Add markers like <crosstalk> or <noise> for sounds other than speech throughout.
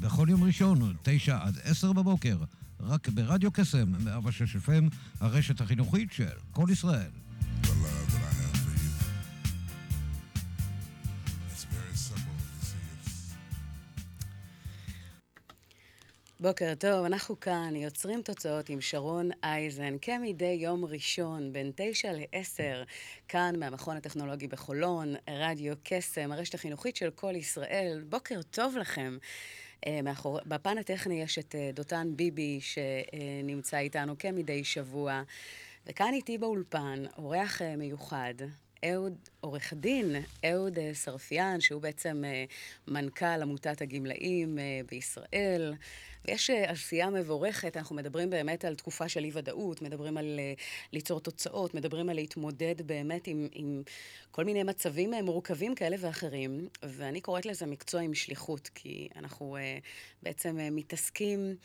בכל יום ראשון, תשע עד עשר בבוקר, רק ברדיו קסם, 106 FM, הרשת החינוכית של כל ישראל. בוקר טוב, אנחנו כאן יוצרים תוצאות עם שרון אייזן, כמדי יום ראשון, בין תשע לעשר, כאן מהמכון הטכנולוגי בחולון, רדיו קסם, הרשת החינוכית של כל ישראל. בוקר טוב לכם. אה, מאחור... בפן הטכני יש את אה, דותן ביבי, שנמצא איתנו כמדי שבוע, וכאן איתי באולפן אורח אה, מיוחד, אהוד, עורך דין, אהוד אה, סרפיאן, שהוא בעצם אה, מנכ"ל עמותת הגמלאים אה, בישראל. ויש אה, עשייה מבורכת, אנחנו מדברים באמת על תקופה של אי-ודאות, מדברים על אה, ליצור תוצאות, מדברים על להתמודד באמת עם, עם כל מיני מצבים אה, מורכבים כאלה ואחרים, ואני קוראת לזה מקצוע עם שליחות, כי אנחנו אה, בעצם אה, מתעסקים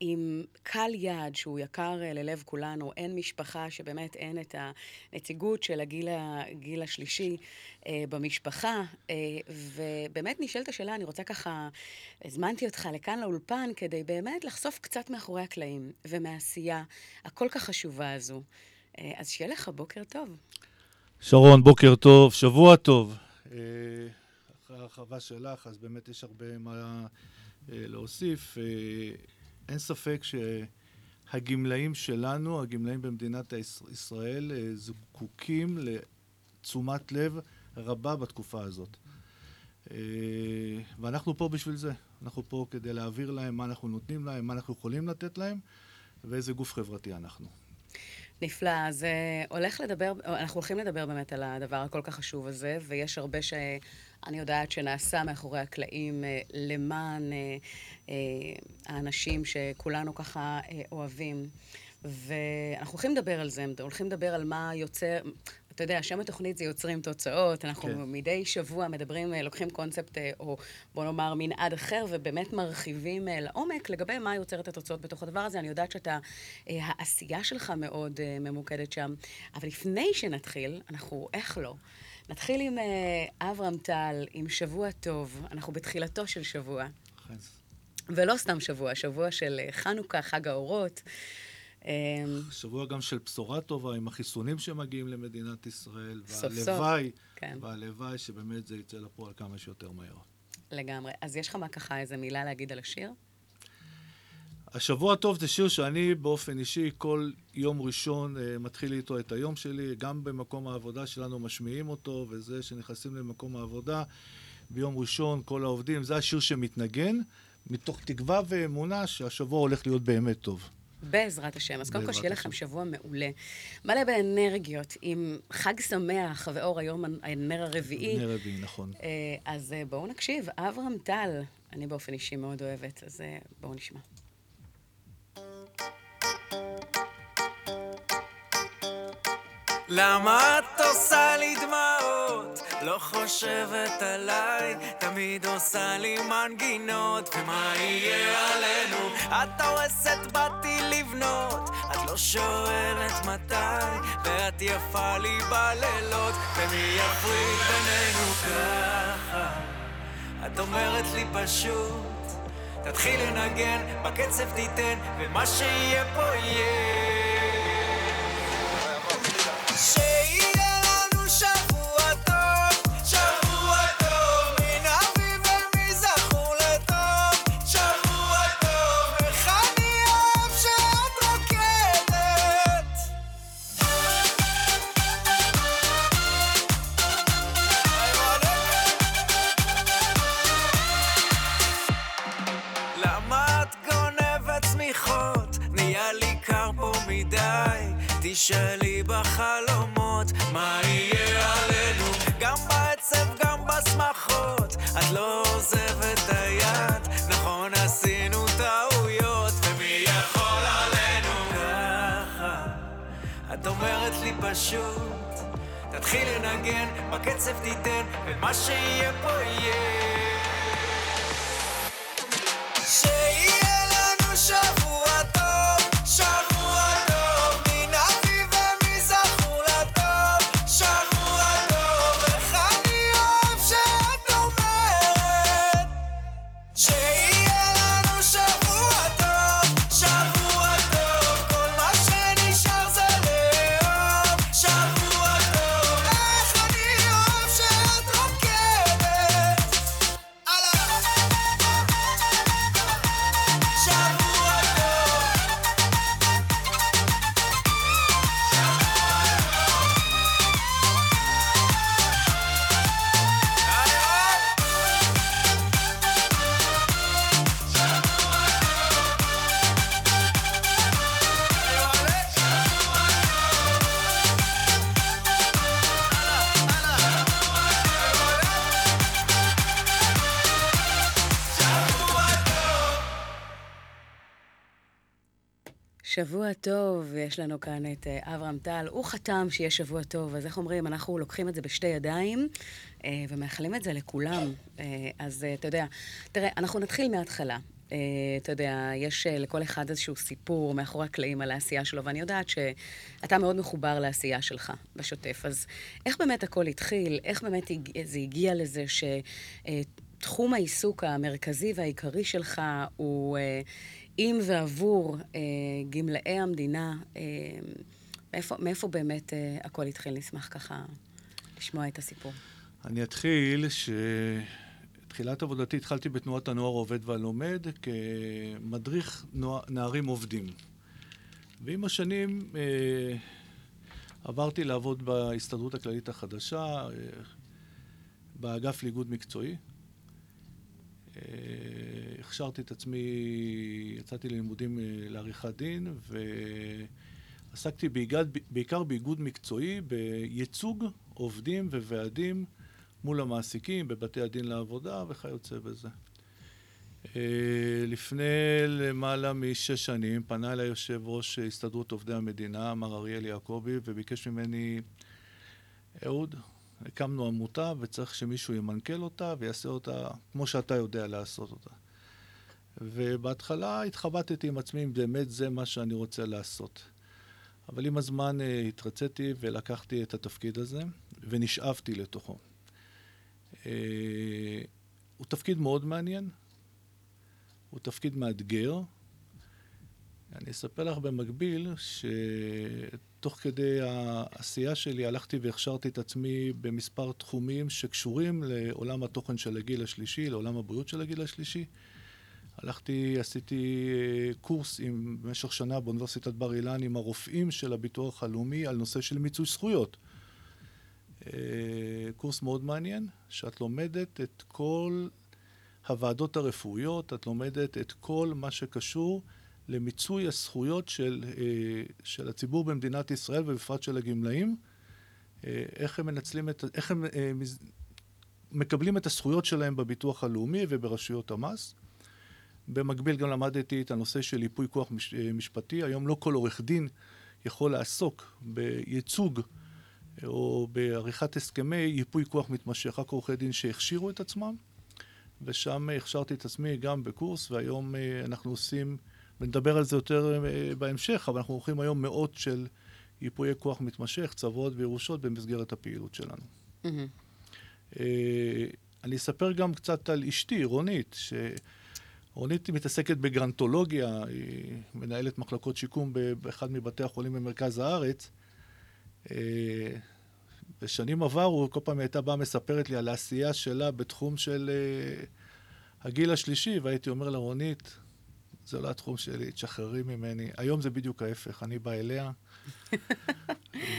עם קהל יעד שהוא יקר אה, ללב כולנו, אין משפחה שבאמת אין את הנציגות של הגיל, הגיל השלישי אה, במשפחה, אה, ובאמת נשאלת השאלה, אני רוצה ככה, הזמנתי אותך לכאן לאולפן כדי באמת לחשוף קצת מאחורי הקלעים ומהעשייה הכל כך חשובה הזו. אה, אז שיהיה לך בוקר טוב. שרון, בוקר טוב, שבוע טוב. אה, אחרי ההרחבה שלך, אז באמת יש הרבה מה אה, להוסיף. אה, אין ספק שהגמלאים שלנו, הגמלאים במדינת ישראל, אה, זקוקים לתשומת לב רבה בתקופה הזאת. אה, ואנחנו פה בשביל זה. אנחנו פה כדי להעביר להם מה אנחנו נותנים להם, מה אנחנו יכולים לתת להם, ואיזה גוף חברתי אנחנו. נפלא, אז הולך לדבר, אנחנו הולכים לדבר באמת על הדבר הכל כך חשוב הזה, ויש הרבה שאני יודעת שנעשה מאחורי הקלעים אה, למען אה, אה, האנשים שכולנו ככה אוהבים. ואנחנו הולכים לדבר על זה, הולכים לדבר על מה יוצר, אתה יודע, שם התוכנית זה יוצרים תוצאות, אנחנו כן. מדי שבוע מדברים, אה, לוקחים קונספט, אה, או בוא נאמר מנעד אחר, ובאמת מרחיבים אה, לעומק לגבי מה יוצר את התוצאות בתוך הדבר הזה. אני יודעת שאתה, העשייה שלך מאוד ממוקדת שם. אבל לפני שנתחיל, אנחנו, איך לא? נתחיל עם אברהם טל, עם שבוע טוב. אנחנו בתחילתו של שבוע. ולא סתם שבוע, שבוע של חנוכה, חג האורות. אה, שבוע גם של בשורה טובה עם החיסונים שמגיעים למדינת ישראל, סוף סוף, והלוואי, כן. והלוואי שבאמת זה יצא לפועל כמה שיותר מהר. לגמרי. אז יש לך מה ככה, איזה מילה להגיד על השיר? השבוע טוב זה שיר שאני באופן אישי כל יום ראשון אה, מתחיל איתו את היום שלי, גם במקום העבודה שלנו משמיעים אותו, וזה שנכנסים למקום העבודה ביום ראשון, כל העובדים, זה השיר שמתנגן, מתוך תקווה ואמונה שהשבוע הולך להיות באמת טוב. בעזרת השם. אז קודם כל שיהיה. לכם שבוע מעולה. מלא באנרגיות, עם חג שמח ואור היום הנר הרביעי. נר רביעי, נכון. אה, אז אה, בואו נקשיב. אברהם טל, אני באופן אישי מאוד אוהבת, אז אה, בואו נשמע. למה את עושה לי דמעות? לא חושבת עליי, תמיד עושה לי מנגינות, ומה יהיה עלינו? את הורסת, באתי לבנות, את לא שואלת מתי, ואת יפה לי בלילות, ומי יפריד בינינו ככה? את אומרת לי פשוט, תתחיל לנגן, בקצב תיתן, ומה שיהיה פה יהיה. פשוט. תתחיל לנגן, בקצב תיתן, ומה שיהיה פה יהיה. טוב, יש לנו כאן את אה, אברהם טל. הוא חתם שיהיה שבוע טוב, אז איך אומרים, אנחנו לוקחים את זה בשתי ידיים אה, ומאחלים את זה לכולם. אה, אז אתה יודע, תראה, אנחנו נתחיל מההתחלה. אתה יודע, יש לכל אחד איזשהו סיפור מאחורי הקלעים על העשייה שלו, ואני יודעת שאתה מאוד מחובר לעשייה שלך בשוטף. אז איך באמת הכל התחיל? איך באמת זה הגיע לזה שתחום העיסוק המרכזי והעיקרי שלך הוא עם ועבור אה, גמלאי המדינה? אה, מאיפה, מאיפה באמת אה, הכל התחיל? נשמח ככה לשמוע את הסיפור. אני אתחיל שתחילת עבודתי התחלתי בתנועת הנוער העובד והלומד כמדריך נוע- נערים עובדים. ועם השנים אה, עברתי לעבוד בהסתדרות הכללית החדשה, אה, באגף לאיגוד מקצועי. אה, הכשרתי את עצמי, יצאתי ללימודים אה, לעריכת דין, ועסקתי בעיקר, בעיקר באיגוד מקצועי, בייצוג עובדים וועדים מול המעסיקים, בבתי הדין לעבודה וכיוצא בזה. אה, לפני למעלה משש שנים פנה אליי יושב ראש הסתדרות עובדי המדינה, מר אריאל יעקבי, וביקש ממני, אהוד, הקמנו עמותה וצריך שמישהו ימנכ"ל אותה ויעשה אותה כמו שאתה יודע לעשות אותה. ובהתחלה התחבטתי עם עצמי אם באמת זה מה שאני רוצה לעשות. אבל עם הזמן אה, התרציתי ולקחתי את התפקיד הזה ונשאבתי לתוכו. אה, הוא תפקיד מאוד מעניין, הוא תפקיד מאתגר. אני אספר לך במקביל שתוך כדי העשייה שלי הלכתי והכשרתי את עצמי במספר תחומים שקשורים לעולם התוכן של הגיל השלישי, לעולם הבריאות של הגיל השלישי. הלכתי, עשיתי אה, קורס עם, במשך שנה באוניברסיטת בר אילן עם הרופאים של הביטוח הלאומי על נושא של מיצוי זכויות. אה, קורס מאוד מעניין, שאת לומדת את כל הוועדות הרפואיות, את לומדת את כל מה שקשור למיצוי הזכויות של, אה, של הציבור במדינת ישראל ובפרט של הגמלאים, אה, איך הם מנצלים את, איך הם אה, מקבלים את הזכויות שלהם בביטוח הלאומי וברשויות המס. במקביל גם למדתי את הנושא של ייפוי כוח מש, משפטי. היום לא כל עורך דין יכול לעסוק בייצוג או בעריכת הסכמי ייפוי כוח מתמשך, רק עורכי דין שהכשירו את עצמם, ושם הכשרתי את עצמי גם בקורס, והיום אנחנו עושים, ונדבר על זה יותר אה, בהמשך, אבל אנחנו עורכים היום מאות של ייפויי כוח מתמשך, צוואות וירושות במסגרת הפעילות שלנו. אה, אני אספר גם קצת על אשתי, רונית, ש... רונית מתעסקת בגרנטולוגיה, היא מנהלת מחלקות שיקום באחד מבתי החולים במרכז הארץ. אה, בשנים עברו, כל פעם היא הייתה באה מספרת לי על העשייה שלה בתחום של הגיל השלישי, והייתי אומר לה, רונית, זה לא התחום שלי, תשחררי ממני. היום זה בדיוק ההפך, אני בא אליה. <laughs>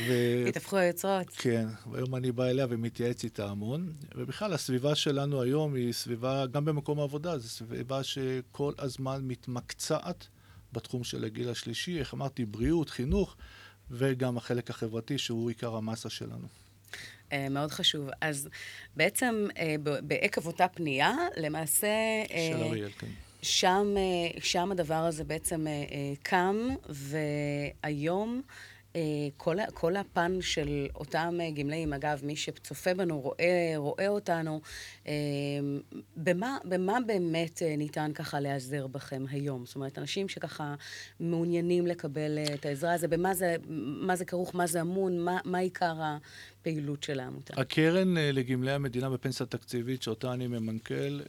ו... התהפכו היוצרות. כן, והיום אני בא אליה ומתייעץ איתה המון. ובכלל, הסביבה שלנו היום היא סביבה, גם במקום העבודה, זו סביבה שכל הזמן מתמקצעת בתחום של הגיל השלישי, איך אמרתי, בריאות, חינוך, וגם החלק החברתי, שהוא עיקר המסה שלנו. אה, מאוד חשוב. אז בעצם, אה, בעקב אותה פנייה, למעשה... אה, של אריאל, כן. שם, אה, שם הדבר הזה בעצם אה, אה, קם, והיום כל, כל הפן של אותם גמלאים, אגב, מי שצופה בנו, רואה, רואה אותנו, במה, במה באמת ניתן ככה להיעזר בכם היום? זאת אומרת, אנשים שככה מעוניינים לקבל את העזרה הזו, במה זה, מה זה כרוך, מה זה אמון, מה, מה עיקר הפעילות של העמותה? הקרן לגמלאי המדינה בפנסיה תקציבית, שאותה אני ממנכ"ל,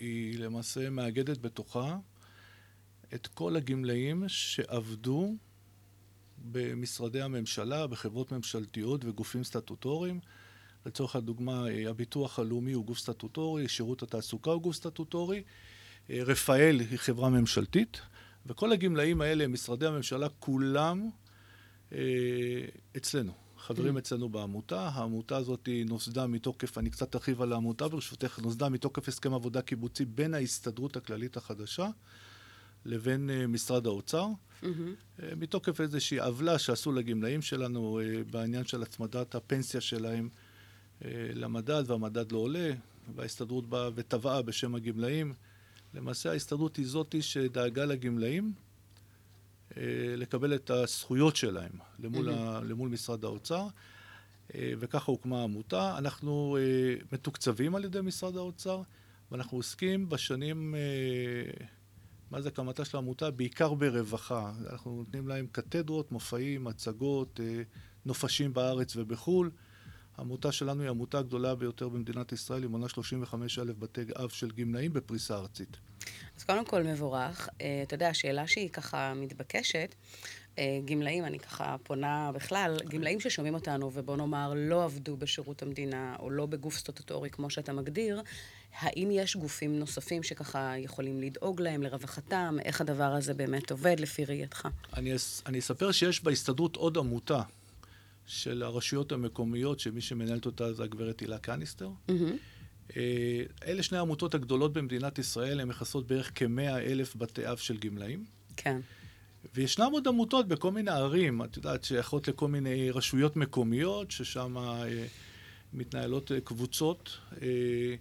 היא למעשה מאגדת בתוכה את כל הגמלאים שעבדו במשרדי הממשלה, בחברות ממשלתיות וגופים סטטוטוריים. לצורך הדוגמה, הביטוח הלאומי הוא גוף סטטוטורי, שירות התעסוקה הוא גוף סטטוטורי, רפאל היא חברה ממשלתית, וכל הגמלאים האלה, משרדי הממשלה, כולם אה, אצלנו. חברים. אצלנו בעמותה. העמותה הזאת נוסדה מתוקף, אני קצת ארחיב על העמותה ברשותך, נוסדה מתוקף הסכם עבודה קיבוצי בין ההסתדרות הכללית החדשה לבין uh, משרד האוצר. Mm-hmm. Uh, מתוקף איזושהי עוולה שעשו לגמלאים שלנו uh, בעניין של הצמדת הפנסיה שלהם למדד, והמדד לא עולה, וההסתדרות באה ותבעה בשם הגמלאים. למעשה ההסתדרות היא זאתי שדאגה לגמלאים לקבל את הזכויות שלהם למול, mm-hmm. ה, למול משרד האוצר. uh, וככה הוקמה העמותה. אנחנו uh, מתוקצבים על ידי משרד האוצר, ואנחנו עוסקים בשנים... מה זה הקמתה של העמותה? בעיקר ברווחה. אנחנו נותנים להם קתדרות, מופעים, הצגות, אה, נופשים בארץ ובחו"ל. העמותה שלנו היא העמותה הגדולה ביותר במדינת ישראל, היא מונה 35 אלף בתי אב של גמלאים בפריסה ארצית. אז קודם כל מבורך. אה, אתה יודע, השאלה שהיא ככה מתבקשת, אה, גמלאים, אני ככה פונה בכלל, גמלאים ששומעים אותנו ובוא נאמר לא עבדו בשירות המדינה או לא בגוף סטטוטורי כמו שאתה מגדיר, האם יש גופים נוספים שככה יכולים לדאוג להם, לרווחתם? איך הדבר הזה באמת עובד לפי ראייתך? אני, אני אספר שיש בהסתדרות עוד עמותה של הרשויות המקומיות, שמי שמנהלת אותה זה הגברת הילה קניסטר. Mm-hmm. אלה שני העמותות הגדולות במדינת ישראל, הן מכסות בערך כמאה אלף בתי אב של גמלאים. כן. וישנם עוד עמותות בכל מיני ערים, את יודעת, שייכות לכל מיני רשויות מקומיות, ששם אה, מתנהלות אה, קבוצות. אה,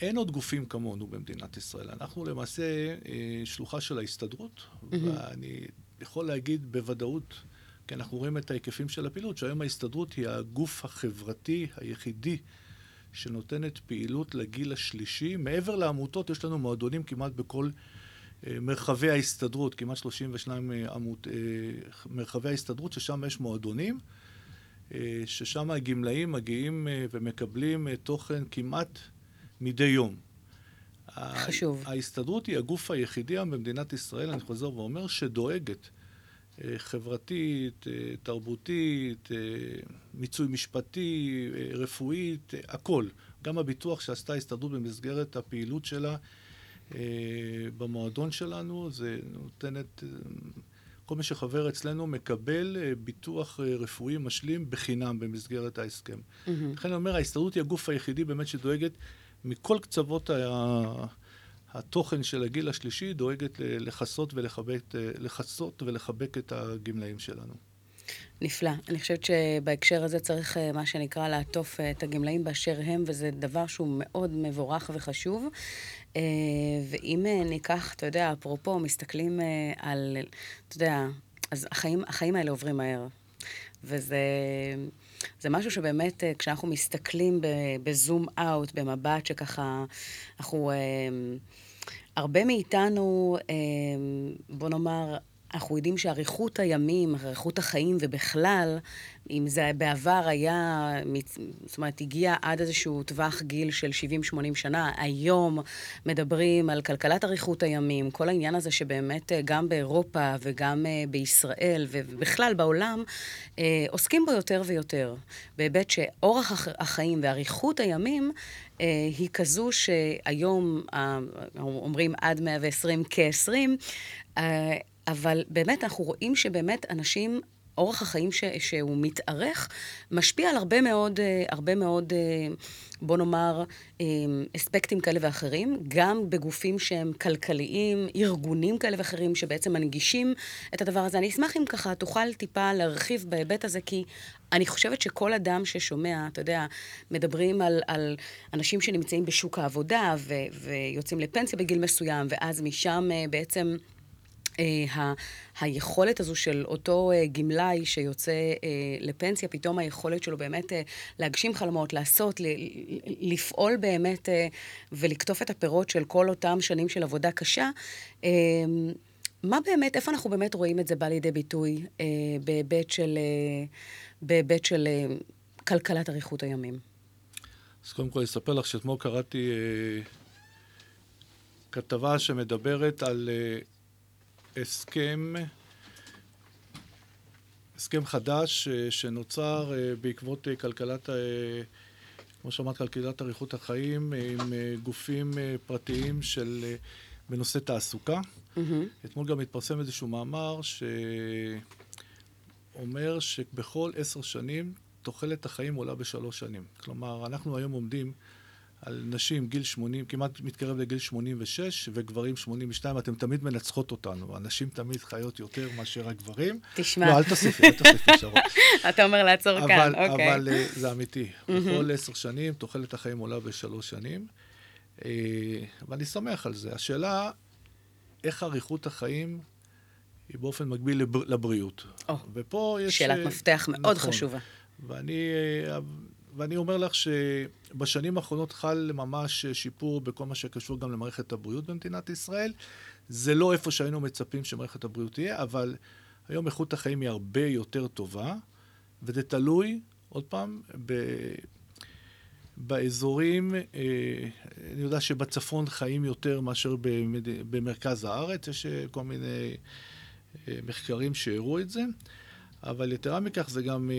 אין עוד גופים כמונו במדינת ישראל. אנחנו למעשה אה, שלוחה של ההסתדרות, mm-hmm. ואני יכול להגיד בוודאות, כי אנחנו רואים את ההיקפים של הפעילות, שהיום ההסתדרות היא הגוף החברתי היחידי שנותנת פעילות לגיל השלישי. מעבר לעמותות, יש לנו מועדונים כמעט בכל אה, מרחבי ההסתדרות, כמעט 32 אה, עמות, אה, מרחבי ההסתדרות, ששם יש מועדונים. ששם הגמלאים מגיעים ומקבלים תוכן כמעט מדי יום. חשוב. ההסתדרות היא הגוף היחידי היום במדינת ישראל, אני חוזר ואומר, שדואגת חברתית, אה, תרבותית, אה, מיצוי משפטי, רפואית, הכל. גם הביטוח שעשתה ההסתדרות במסגרת הפעילות שלה במועדון שלנו, זה נותנת... כל מי שחבר אצלנו מקבל ביטוח רפואי משלים בחינם במסגרת ההסכם. Mm-hmm. לכן אני אומר, ההסתדרות היא הגוף היחידי באמת שדואגת מכל קצוות ה... התוכן של הגיל השלישי דואגת לכסות ולחבק, לכסות ולחבק את הגמלאים שלנו. נפלא. אני חושבת שבהקשר הזה צריך, אה, מה שנקרא, לעטוף אה, את הגמלאים באשר הם, וזה דבר שהוא מאוד מבורך וחשוב. אה, ואם ניקח, אתה יודע, אפרופו, מסתכלים על, אתה יודע, אז החיים, החיים האלה עוברים מהר. וזה זה משהו שבאמת, אה, כשאנחנו מסתכלים בזום אאוט, במבט שככה, אנחנו... אה, הרבה מאיתנו, אה, בוא נאמר, אנחנו יודעים שאריכות הימים, אריכות החיים ובכלל, אם זה בעבר היה, זאת אומרת, הגיע עד איזשהו טווח גיל של 70-80 שנה, היום מדברים על כלכלת אריכות הימים, כל העניין הזה שבאמת אה, גם באירופה וגם אה, בישראל ובכלל בעולם, אה, עוסקים בו יותר ויותר, בהיבט שאורח החיים ואריכות הימים היא כזו שהיום אומרים עד 120 כ-20, אבל באמת אנחנו רואים שבאמת אנשים אורח החיים ש, שהוא מתארך, משפיע על הרבה מאוד, אה, הרבה מאוד, אה, בוא נאמר, אה, אספקטים כאלה ואחרים, גם בגופים שהם כלכליים, ארגונים כאלה ואחרים, שבעצם מנגישים את הדבר הזה. אני אשמח אם ככה תוכל טיפה להרחיב בהיבט הזה, כי אני חושבת שכל אדם ששומע, אתה יודע, מדברים על, על אנשים שנמצאים בשוק העבודה ו, ויוצאים לפנסיה בגיל מסוים, ואז משם בעצם... ה- היכולת הזו של אותו אה, גמלאי שיוצא אה, לפנסיה, פתאום היכולת שלו באמת אה, להגשים חלומות, לעשות, לפעול באמת אה, ולקטוף את הפירות של כל אותם שנים של עבודה קשה. אה, מה באמת, איפה אנחנו באמת רואים את זה בא לידי ביטוי אה, בהיבט של, אה, בהיבט של אה, כלכלת אריכות הימים? אז קודם כל אספר לך שאתמול קראתי אה, כתבה שמדברת על אה, הסכם, הסכם חדש אה, שנוצר אה, בעקבות אה, כלכלת, כמו שאמרת, כלכלת אריכות החיים, עם גופים פרטיים של, בנושא תעסוקה. אתמול גם התפרסם איזשהו מאמר שאומר שבכל עשר שנים תוחלת החיים עולה בשלוש שנים. כלומר, אנחנו היום עומדים על נשים גיל 80, כמעט מתקרב לגיל 86, וגברים 82, אתם תמיד מנצחות אותנו. הנשים תמיד חיות יותר מאשר הגברים. תשמע. לא, אל תוסיפי, אל תוסיפי, שרון. <laughs> אתה אומר לעצור כאן, אבל, אוקיי. אבל אה, זה אמיתי. בכל עשר שנים תוחלת החיים עולה בשלוש שנים. אה, ואני שמח על זה. השאלה, איך אריכות החיים היא באופן מקביל לבר, לבריאות. או, ופה יש... שאלת אה, מפתח מאוד נכון. חשובה. ואני, ואני אומר לך שבשנים האחרונות חל ממש שיפור בכל מה שקשור גם למערכת הבריאות במדינת ישראל. זה לא איפה שהיינו מצפים שמערכת הבריאות תהיה, אבל היום איכות החיים היא הרבה יותר טובה, וזה תלוי, עוד פעם, ב... באזורים, אה, אני יודע שבצפון חיים יותר מאשר במד... במרכז הארץ, יש אה, כל מיני אה, מחקרים שהראו את זה, אבל יתרה מכך זה גם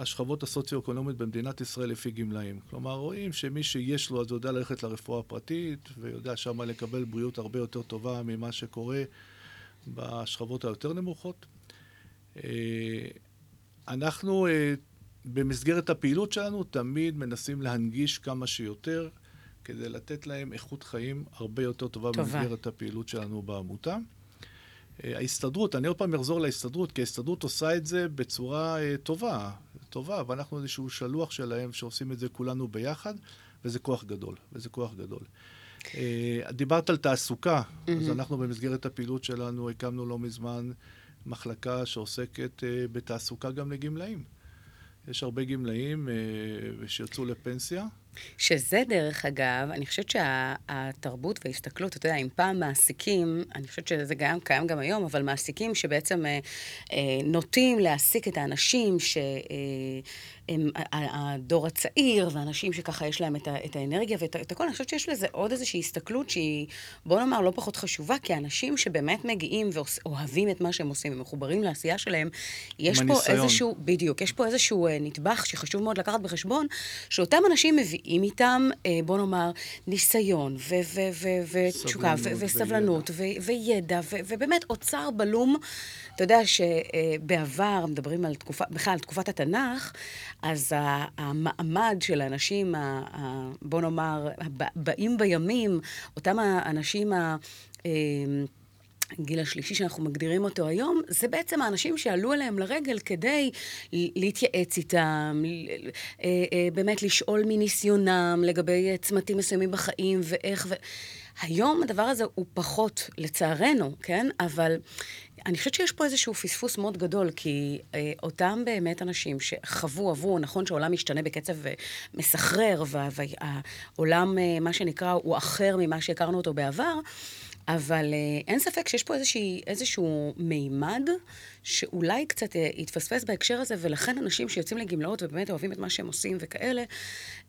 השכבות הסוציו-אקונומיות במדינת ישראל לפי גמלאים. כלומר, רואים שמי שיש לו, אז יודע ללכת לרפואה הפרטית, ויודע שמה לקבל בריאות הרבה יותר טובה ממה שקורה בשכבות היותר נמוכות. אה, אנחנו, אה, במסגרת הפעילות שלנו, תמיד מנסים להנגיש כמה שיותר, כדי לתת להם איכות חיים הרבה יותר טובה, טובה. במסגרת הפעילות שלנו בעמותה. אה, ההסתדרות, אני עוד פעם אחזור להסתדרות, כי ההסתדרות עושה את זה בצורה טובה, טובה, ואנחנו איזשהו שלוח שלהם שעושים את זה כולנו ביחד, וזה כוח גדול, וזה כוח גדול. אה, דיברת על תעסוקה, אז אנחנו במסגרת הפעילות שלנו הקמנו לא מזמן מחלקה שעוסקת אה, בתעסוקה גם לגמלאים. יש הרבה גמלאים אה, שיצאו לפנסיה. שזה, דרך אגב, אני חושבת שהתרבות וההסתכלות, אתה יודע, אם פעם מעסיקים, אני חושבת שזה גם, קיים גם היום, אבל מעסיקים שבעצם אה, אה, נוטים להעסיק את האנשים שהם הדור הצעיר, ואנשים שככה יש להם את, ה, את האנרגיה ואת את הכל, אני חושבת שיש לזה עוד איזושהי הסתכלות שהיא, בוא נאמר, לא פחות חשובה, כי אנשים שבאמת מגיעים ואוהבים את מה שהם עושים, ומחוברים לעשייה שלהם, יש פה הניסיון. איזשהו, בדיוק, יש פה איזשהו אה, נדבך שחשוב מאוד לקחת בחשבון, שאותם אנשים מביאים איתם, אה, בוא נאמר, ניסיון, ותשוקה, וסבלנות, וידע, ובאמת אוצר בלום. אתה יודע שבעבר, מדברים על תקופה, בכלל, על תקופת התנ"ך, אז המעמד של האנשים, בוא נאמר, הבאים בימים, אותם האנשים ה... הגיל השלישי שאנחנו מגדירים אותו היום, זה בעצם האנשים שעלו אליהם לרגל כדי להתייעץ איתם, אה, אה, באמת לשאול מניסיונם לגבי צמתים מסוימים בחיים ואיך ו... היום הדבר הזה הוא פחות, לצערנו, כן? אבל אני חושבת שיש פה איזשהו פספוס מאוד גדול, כי אה, אותם באמת אנשים שחוו, עברו, נכון שהעולם משתנה בקצב אה, מסחרר, והעולם, אה, מה שנקרא, הוא אחר ממה שהכרנו אותו בעבר, אבל אה, אין ספק שיש פה איזושהי, איזשהו מימד שאולי קצת אה, יתפספס בהקשר הזה, ולכן אנשים שיוצאים לגמלאות ובאמת אוהבים את מה שהם עושים וכאלה,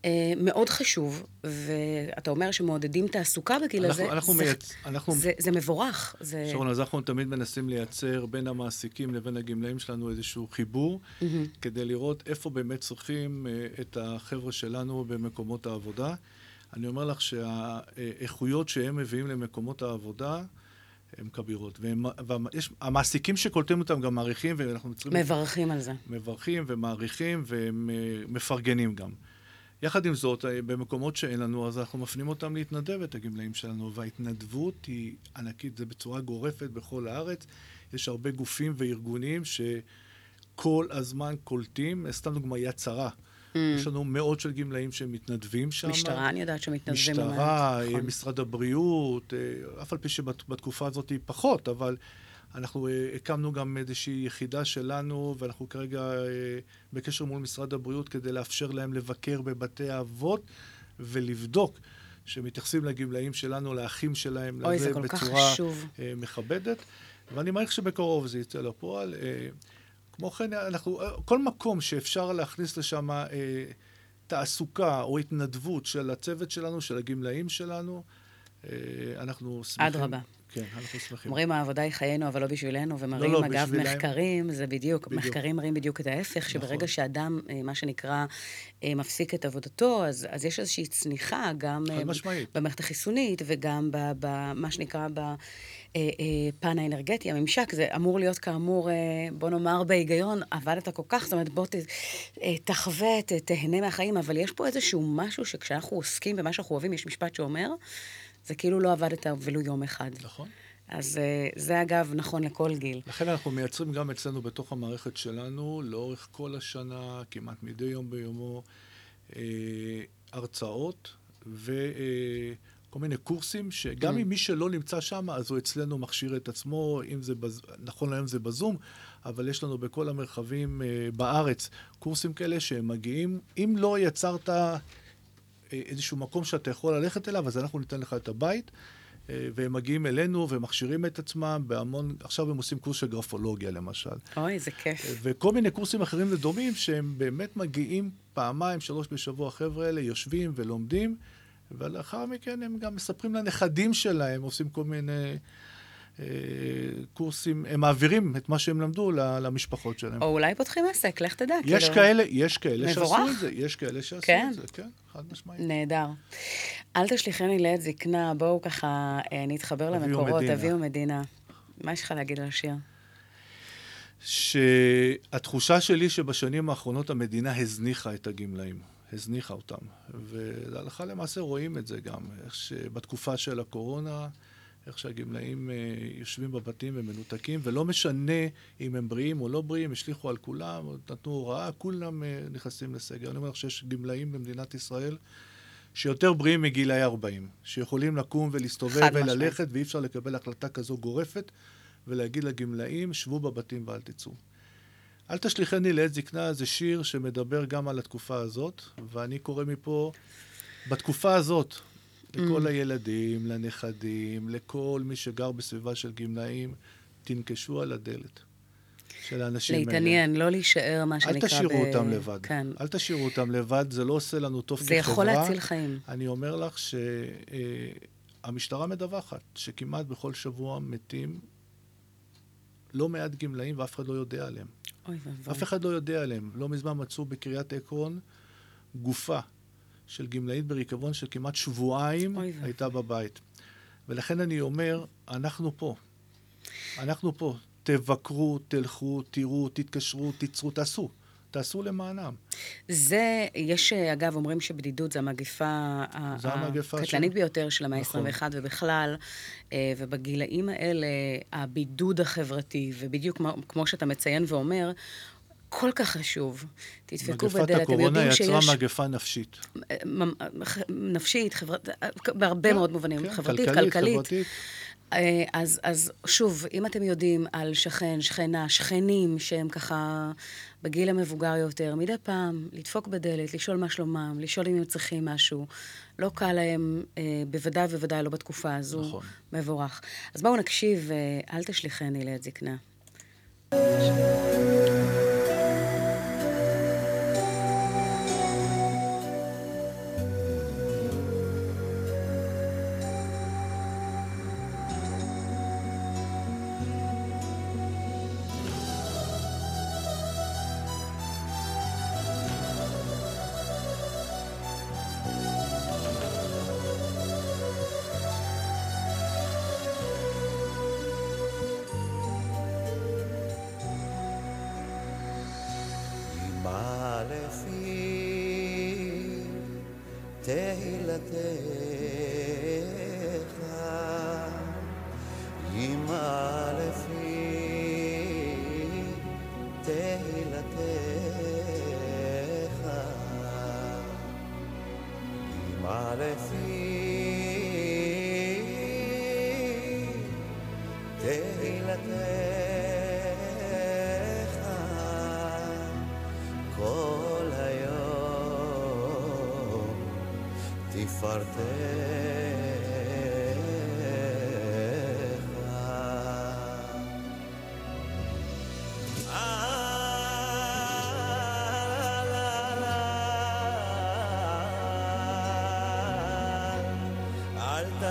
אה, מאוד חשוב. ואתה אומר שמעודדים תעסוקה בגיל אנחנו- הזה, אנחנו זה, מייצ- אנחנו- זה, זה מבורך. זה... שרון, אז אנחנו תמיד מנסים לייצר בין המעסיקים לבין הגמלאים שלנו איזשהו חיבור, כדי לראות איפה באמת צריכים אה, את החבר'ה שלנו במקומות העבודה. אני אומר לך שהאיכויות שהם מביאים למקומות העבודה הן כבירות. והמעסיקים שקולטים אותם גם מעריכים, ואנחנו צריכים... מברכים על זה. מברכים ומעריכים והם אה, גם. יחד עם זאת, אה, במקומות שאין לנו, אז אנחנו מפנים אותם להתנדב את הגמלאים שלנו, וההתנדבות היא ענקית, זה בצורה גורפת בכל הארץ. יש הרבה גופים וארגונים שכל הזמן קולטים, סתם דוגמא, יד שרה. יש לנו מאות של גמלאים שמתנדבים שם. משטרה, אני יודעת שמתנדבים. משטרה, אה, נכון. משרד הבריאות, אה, אף על פי שבתקופה הזאת היא פחות, אבל אנחנו אה, הקמנו גם איזושהי יחידה שלנו, ואנחנו כרגע בקשר מול משרד הבריאות כדי לאפשר להם לבקר בבתי האבות ולבדוק שמתייחסים לגמלאים שלנו, לאחים שלהם, אוי, לזה בצורה חשוב. מכבדת. ואני מעריך שבקרוב זה יצא לפועל. כמו כן, אנחנו, אה, כל מקום שאפשר להכניס לשם אה, תעסוקה או התנדבות של הצוות שלנו, של הגמלאים שלנו, אה, אנחנו שמחים. אדרבה. כן, אנחנו שמחים. אומרים העבודה היא חיינו, אבל לא בשבילנו, ומראים, לא, אגב, בשבילם. מחקרים, זה בדיוק, בדיוק. מחקרים מראים בדיוק את ההפך, שברגע נכון. שאדם, אה, מה שנקרא, אה, מפסיק את עבודתו, אז, אז יש איזושהי צניחה, גם אה. במערכת החיסונית, וגם במה שנקרא בפן האנרגטי, הממשק, זה אמור להיות כאמור, בוא נאמר בהיגיון, עבדת כל כך, זאת אומרת, בוא ת, תחווה, תהנה מהחיים, אבל יש פה איזשהו משהו שכשאנחנו עוסקים במה שאנחנו אוהבים, יש משפט שאומר, זה כאילו לא עבדת ולו יום אחד. נכון. אז אה, זה אגב נכון לכל גיל. לכן אנחנו מייצרים גם אצלנו בתוך המערכת שלנו, לאורך כל השנה, כמעט מדי יום ביומו, אה, הרצאות וכל מיני קורסים, שגם אם מי שלא נמצא שם, אז הוא אצלנו מכשיר את עצמו, אם זה, בז... נכון להיום זה בזום, אבל יש לנו בכל המרחבים אה, בארץ קורסים כאלה שהם מגיעים. אם לא יצרת אה, איזשהו מקום שאתה יכול ללכת אליו, אז אנחנו ניתן לך את הבית. אה, והם מגיעים אלינו ומכשירים את עצמם בהמון, עכשיו הם עושים קורס של גרפולוגיה למשל. אוי, זה כיף. וכל מיני קורסים אחרים ודומים שהם באמת מגיעים פעמיים, שלוש בשבוע, החבר'ה האלה יושבים ולומדים, ולאחר מכן הם גם מספרים לנכדים שלהם, עושים כל מיני אה, קורסים, הם מעבירים את מה שהם למדו למשפחות שלהם. או אולי פותחים עסק, לך תדע. יש כאילו. כאלה, יש כאלה שעשו. את זה, יש כאלה שעשו כן. את זה, כן, חד משמעית. נהדר. אל תשליכני לעת זקנה, בואו ככה אה, נתחבר למקורות, מדינה. אביהו מדינה. מה יש לך להגיד על השיר? שהתחושה שלי שבשנים האחרונות המדינה הזניחה את הגמלאים, הזניחה אותם. והלכה למעשה רואים את זה גם, איך שבתקופה של הקורונה, איך שהגמלאים אה, יושבים בבתים ומנותקים, ולא משנה אם הם בריאים או לא בריאים, השליכו על כולם, נתנו הוראה, כולם אה, נכנסים לסגר. אני אומר לך שיש גמלאים במדינת ישראל שיותר בריאים מגילאי 40, שיכולים לקום ולהסתובב. וללכת, ואי אפשר לקבל החלטה כזו גורפת, ולהגיד לגמלאים, שבו בבתים ואל תצאו. אל תשליכני לעת זקנה זה שיר שמדבר גם על התקופה הזאת, ואני קורא מפה, בתקופה הזאת, לכל הילדים, לנכדים, לכל מי שגר בסביבה של גמלאים, תנקשו על הדלת של האנשים האלה. להתעניין, לא להישאר, מה שנקרא... אל תשאירו ב- אותם לבד. כן. אל תשאירו אותם לבד, זה לא עושה לנו טוב זה כחברה. יכול להציל חיים. אני אומר לך שהמשטרה מדווחת שכמעט בכל שבוע מתים לא מעט גמלאים ואף אחד לא יודע עליהם. אוי ואבוי. אף אחד לא יודע עליהם. לא מזמן מצאו בקריית עקרון גופה של גמלאית בריקבון של כמעט שבועיים. הייתה בבית. ולכן אני אומר, אנחנו פה. אנחנו פה. תבקרו, תלכו, תראו, תתקשרו, תיצרו, תעשו. תעשו למענם. זה, יש, אגב, אומרים שבדידות זה המגפה הקטלנית ביותר של המאה נכון. ה-21 ובכלל, אה, ובגילאים האלה, הבידוד החברתי, ובדיוק כמו שאתה מציין ואומר, כל כך חשוב. תדפקו מגפת בדלת, אתם הקורונה יודעים יצרה שיש... מגפה נפשית. נפשית, חברת, בהרבה כן, מאוד מובנים, כן, חברתית, כלכלית, כלכלית. חברתית. אה, אז, אז שוב, אם אתם יודעים על שכן, שכנה, שכנים שהם ככה בגיל המבוגר יותר, מדי פעם לדפוק בדלת, לשאול מה שלומם, לשאול אם הם צריכים משהו. לא קל להם, אה, בוודאי ובוודאי לא בתקופה הזו. נכון. מבורך. אז בואו נקשיב, אה, אל תשליכני לעת זקנה.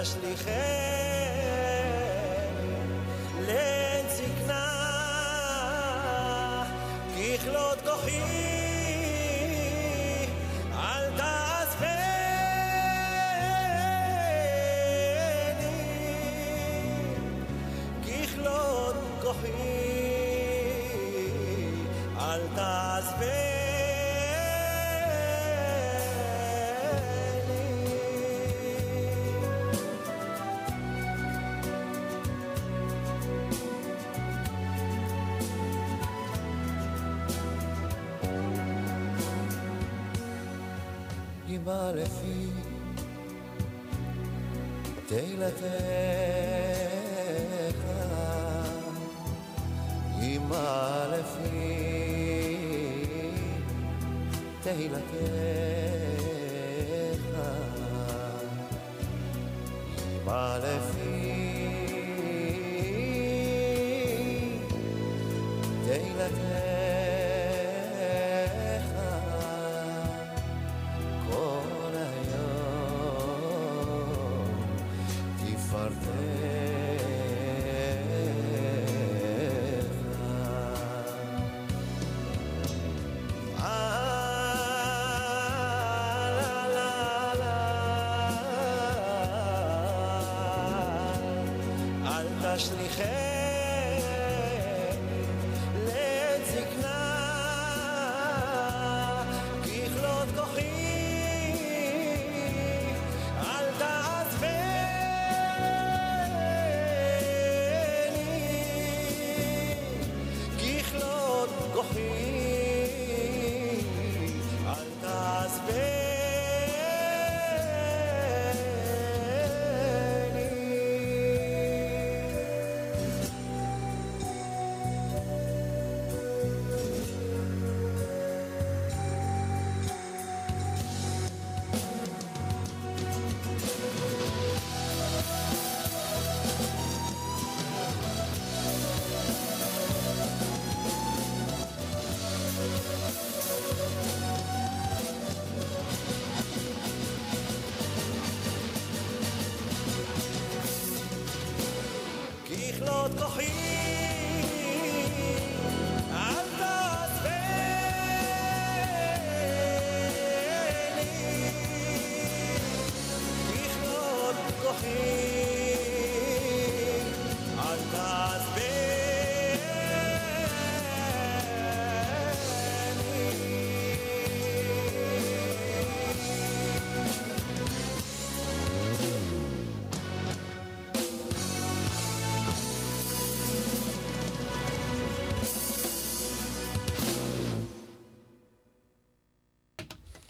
תשליכני לעת זקנה, ככלות כוחי, תעזבני. אמא לפי תהילתך, אמא תהילתך, אמא לפי תהילתך. כל היום תפארתך.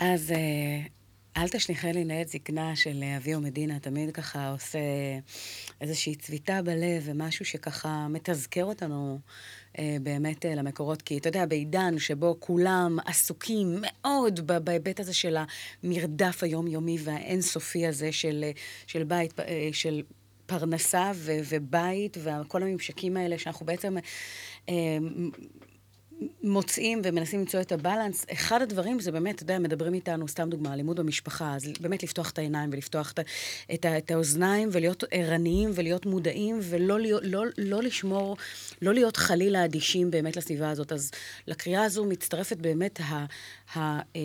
אז אה, אל תשליכני לעת זקנה של אה, אביהו מדינה, תמיד ככה עושה איזושהי צביטה בלב ומשהו שככה מתזכר אותנו אה, באמת למקורות. כי אתה יודע, בעידן שבו כולם עסוקים מאוד בהיבט הזה של המרדף היומיומי והאינסופי הזה של, של בית, של... פרנסה ו- ובית וכל הממשקים האלה שאנחנו בעצם אה, מוצאים ומנסים למצוא את הבלנס. אחד הדברים זה באמת, אתה יודע, מדברים איתנו, סתם דוגמה, לימוד במשפחה, אז באמת לפתוח את העיניים ולפתוח את, ה- את, ה- את האוזניים ולהיות ערניים ולהיות מודעים ולא להיות, לא, לא לשמור, לא להיות חלילה אדישים באמת לסביבה הזאת. אז לקריאה הזו מצטרפת באמת ה... ה אה,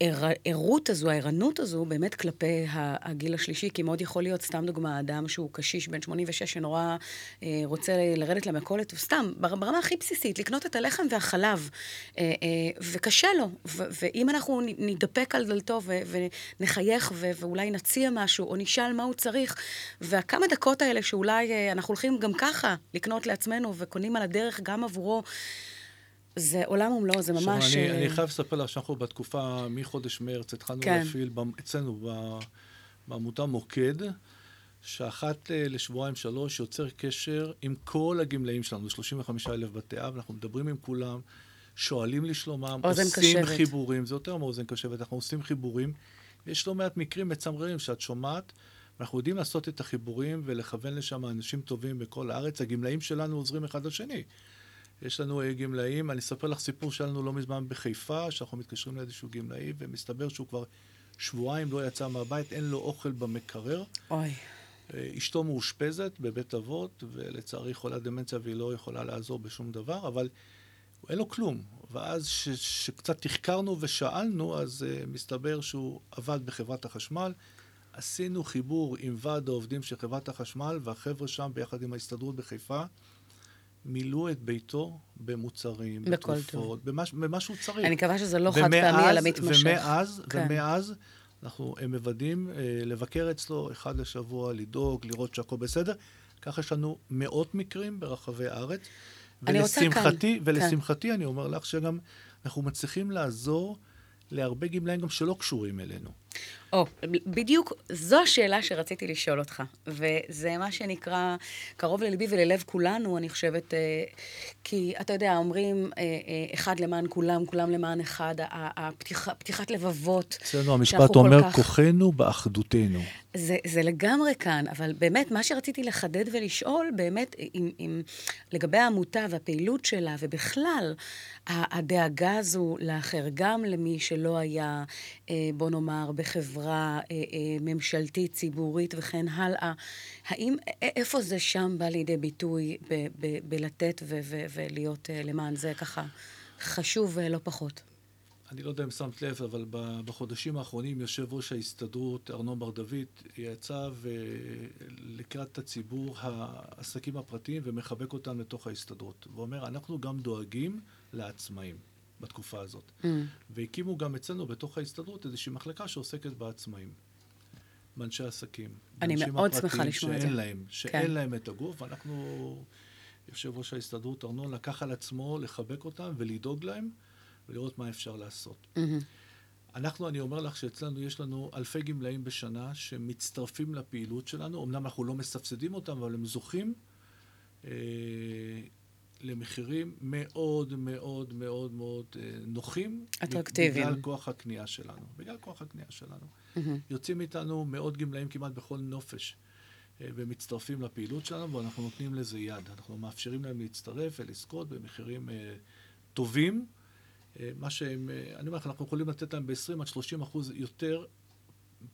הערות הזו, הערנות הזו, באמת כלפי הגיל השלישי, כי מאוד יכול להיות, סתם דוגמה, אדם שהוא קשיש בן 86 שנורא אה, רוצה לרדת למכולת, וסתם, בר- ברמה הכי בסיסית, לקנות את הלחם והחלב, אה, אה, וקשה לו. ואם אנחנו נ- נתדפק על דלתו ונחייך ואולי נציע משהו, או נשאל מה הוא צריך, והכמה דקות האלה שאולי אנחנו הולכים גם ככה לקנות לעצמנו וקונים על הדרך גם עבורו, זה עולם ומלואו, זה ממש... עכשיו, אני, אה, אני חייב לספר לך שאנחנו בתקופה, מחודש מרץ, התחלנו כן. להפעיל אצלנו בעמותה מוקד, שאחת אה, לשבועיים שלוש יוצר קשר עם כל הגמלאים שלנו, 35 אלף בתי אב, אנחנו מדברים עם כולם, שואלים לשלומם, עושים קשבת. חיבורים, זה יותר מאוזן קשבת, אנחנו עושים חיבורים. יש לא מעט מקרים מצמררים שאת שומעת, ואנחנו יודעים לעשות את החיבורים ולכוון לשם אנשים טובים בכל הארץ. הגמלאים שלנו עוזרים אחד לשני. יש לנו אה, גמלאים, אני אספר לך סיפור שלנו לא מזמן בחיפה, שאנחנו מתקשרים לאיזשהו גמלאי, ומסתבר שהוא כבר שבועיים לא יצא מהבית, אין לו אוכל במקרר. אוי. אה, אשתו מאושפזת בבית אבות, ולצערי חולת דמנציה והיא לא יכולה לעזור בשום דבר, אבל אין לו כלום. ואז ש- שקצת תחקרנו ושאלנו, אז uh, מסתבר שהוא עבד בחברת החשמל. עשינו חיבור עם ועד העובדים של חברת החשמל, והחבר'ה שם, ביחד עם ההסתדרות בחיפה, מילאו את ביתו במוצרים, בתרופות, במה, במה שהוא צריך. אני מקווה שזה לא חד פעמי, אלא מתמשך. ומאז, כן. ומאז אנחנו מוודאים אה, לבקר אצלו אחד לשבוע, לדאוג, לראות שהכל בסדר. ככה יש לנו מאות מקרים ברחבי הארץ. אני רוצה כאן- ולשמחתי, כן. ולשמחתי, אני אומר לך שגם אנחנו מצליחים לעזור להרבה גמלאים גם שלא קשורים אלינו. או, בדיוק זו השאלה שרציתי לשאול אותך, וזה מה שנקרא קרוב לליבי וללב כולנו, אני חושבת, אה, כי אתה יודע, אומרים אה, אה, אחד למען כולם, כולם למען אחד, הפתיח, פתיחת לבבות. אצלנו המשפט אומר, כך- כוחנו באחדותנו. זה, זה לגמרי כאן, אבל באמת, מה שרציתי לחדד ולשאול, באמת, אם, אם, לגבי העמותה והפעילות שלה, ובכלל, הדאגה הזו לאחר, גם למי שלא היה, בוא נאמר, בחברה אה, אה, ממשלתית, ציבורית וכן הלאה, האם, איפה זה שם בא לידי ביטוי בלתת ולהיות אה, למען זה ככה חשוב לא פחות? אני לא יודע אם שמת לב, אבל בחודשים האחרונים יושב ראש ההסתדרות, ארנון בר דוד, יצא לקראת הציבור העסקים הפרטיים ומחבק אותם לתוך ההסתדרות. ואומר, אנחנו גם דואגים לעצמאים בתקופה הזאת. Mm. והקימו גם אצלנו בתוך ההסתדרות איזושהי מחלקה שעוסקת בעצמאים. באנשי עסקים. אני מאוד שמחה לשמוע את זה. להם, שאין כן. להם את הגוף, ואנחנו, יושב ראש ההסתדרות ארנון לקח על עצמו לחבק אותם ולדאוג להם ולראות מה אפשר לעשות. מהמם. אנחנו, אני אומר לך שאצלנו יש לנו אלפי גמלאים בשנה שמצטרפים לפעילות שלנו. אמנם אנחנו לא מסבסדים אותם, אבל הם זוכים אה, למחירים מאוד מאוד מאוד מאוד אה, נוחים. אטרקטיביים. בגלל כוח הקנייה שלנו. בגלל כוח הקנייה שלנו. מהמם. יוצאים איתנו מאות גמלאים כמעט בכל נופש. אה, ומצטרפים לפעילות שלנו, ואנחנו נותנים לזה יד. אנחנו מאפשרים להם להצטרף ולזכות במחירים אה, טובים. מה שהם, אני אומר לך, אנחנו יכולים לתת להם ב-20 עד 30 אחוז יותר,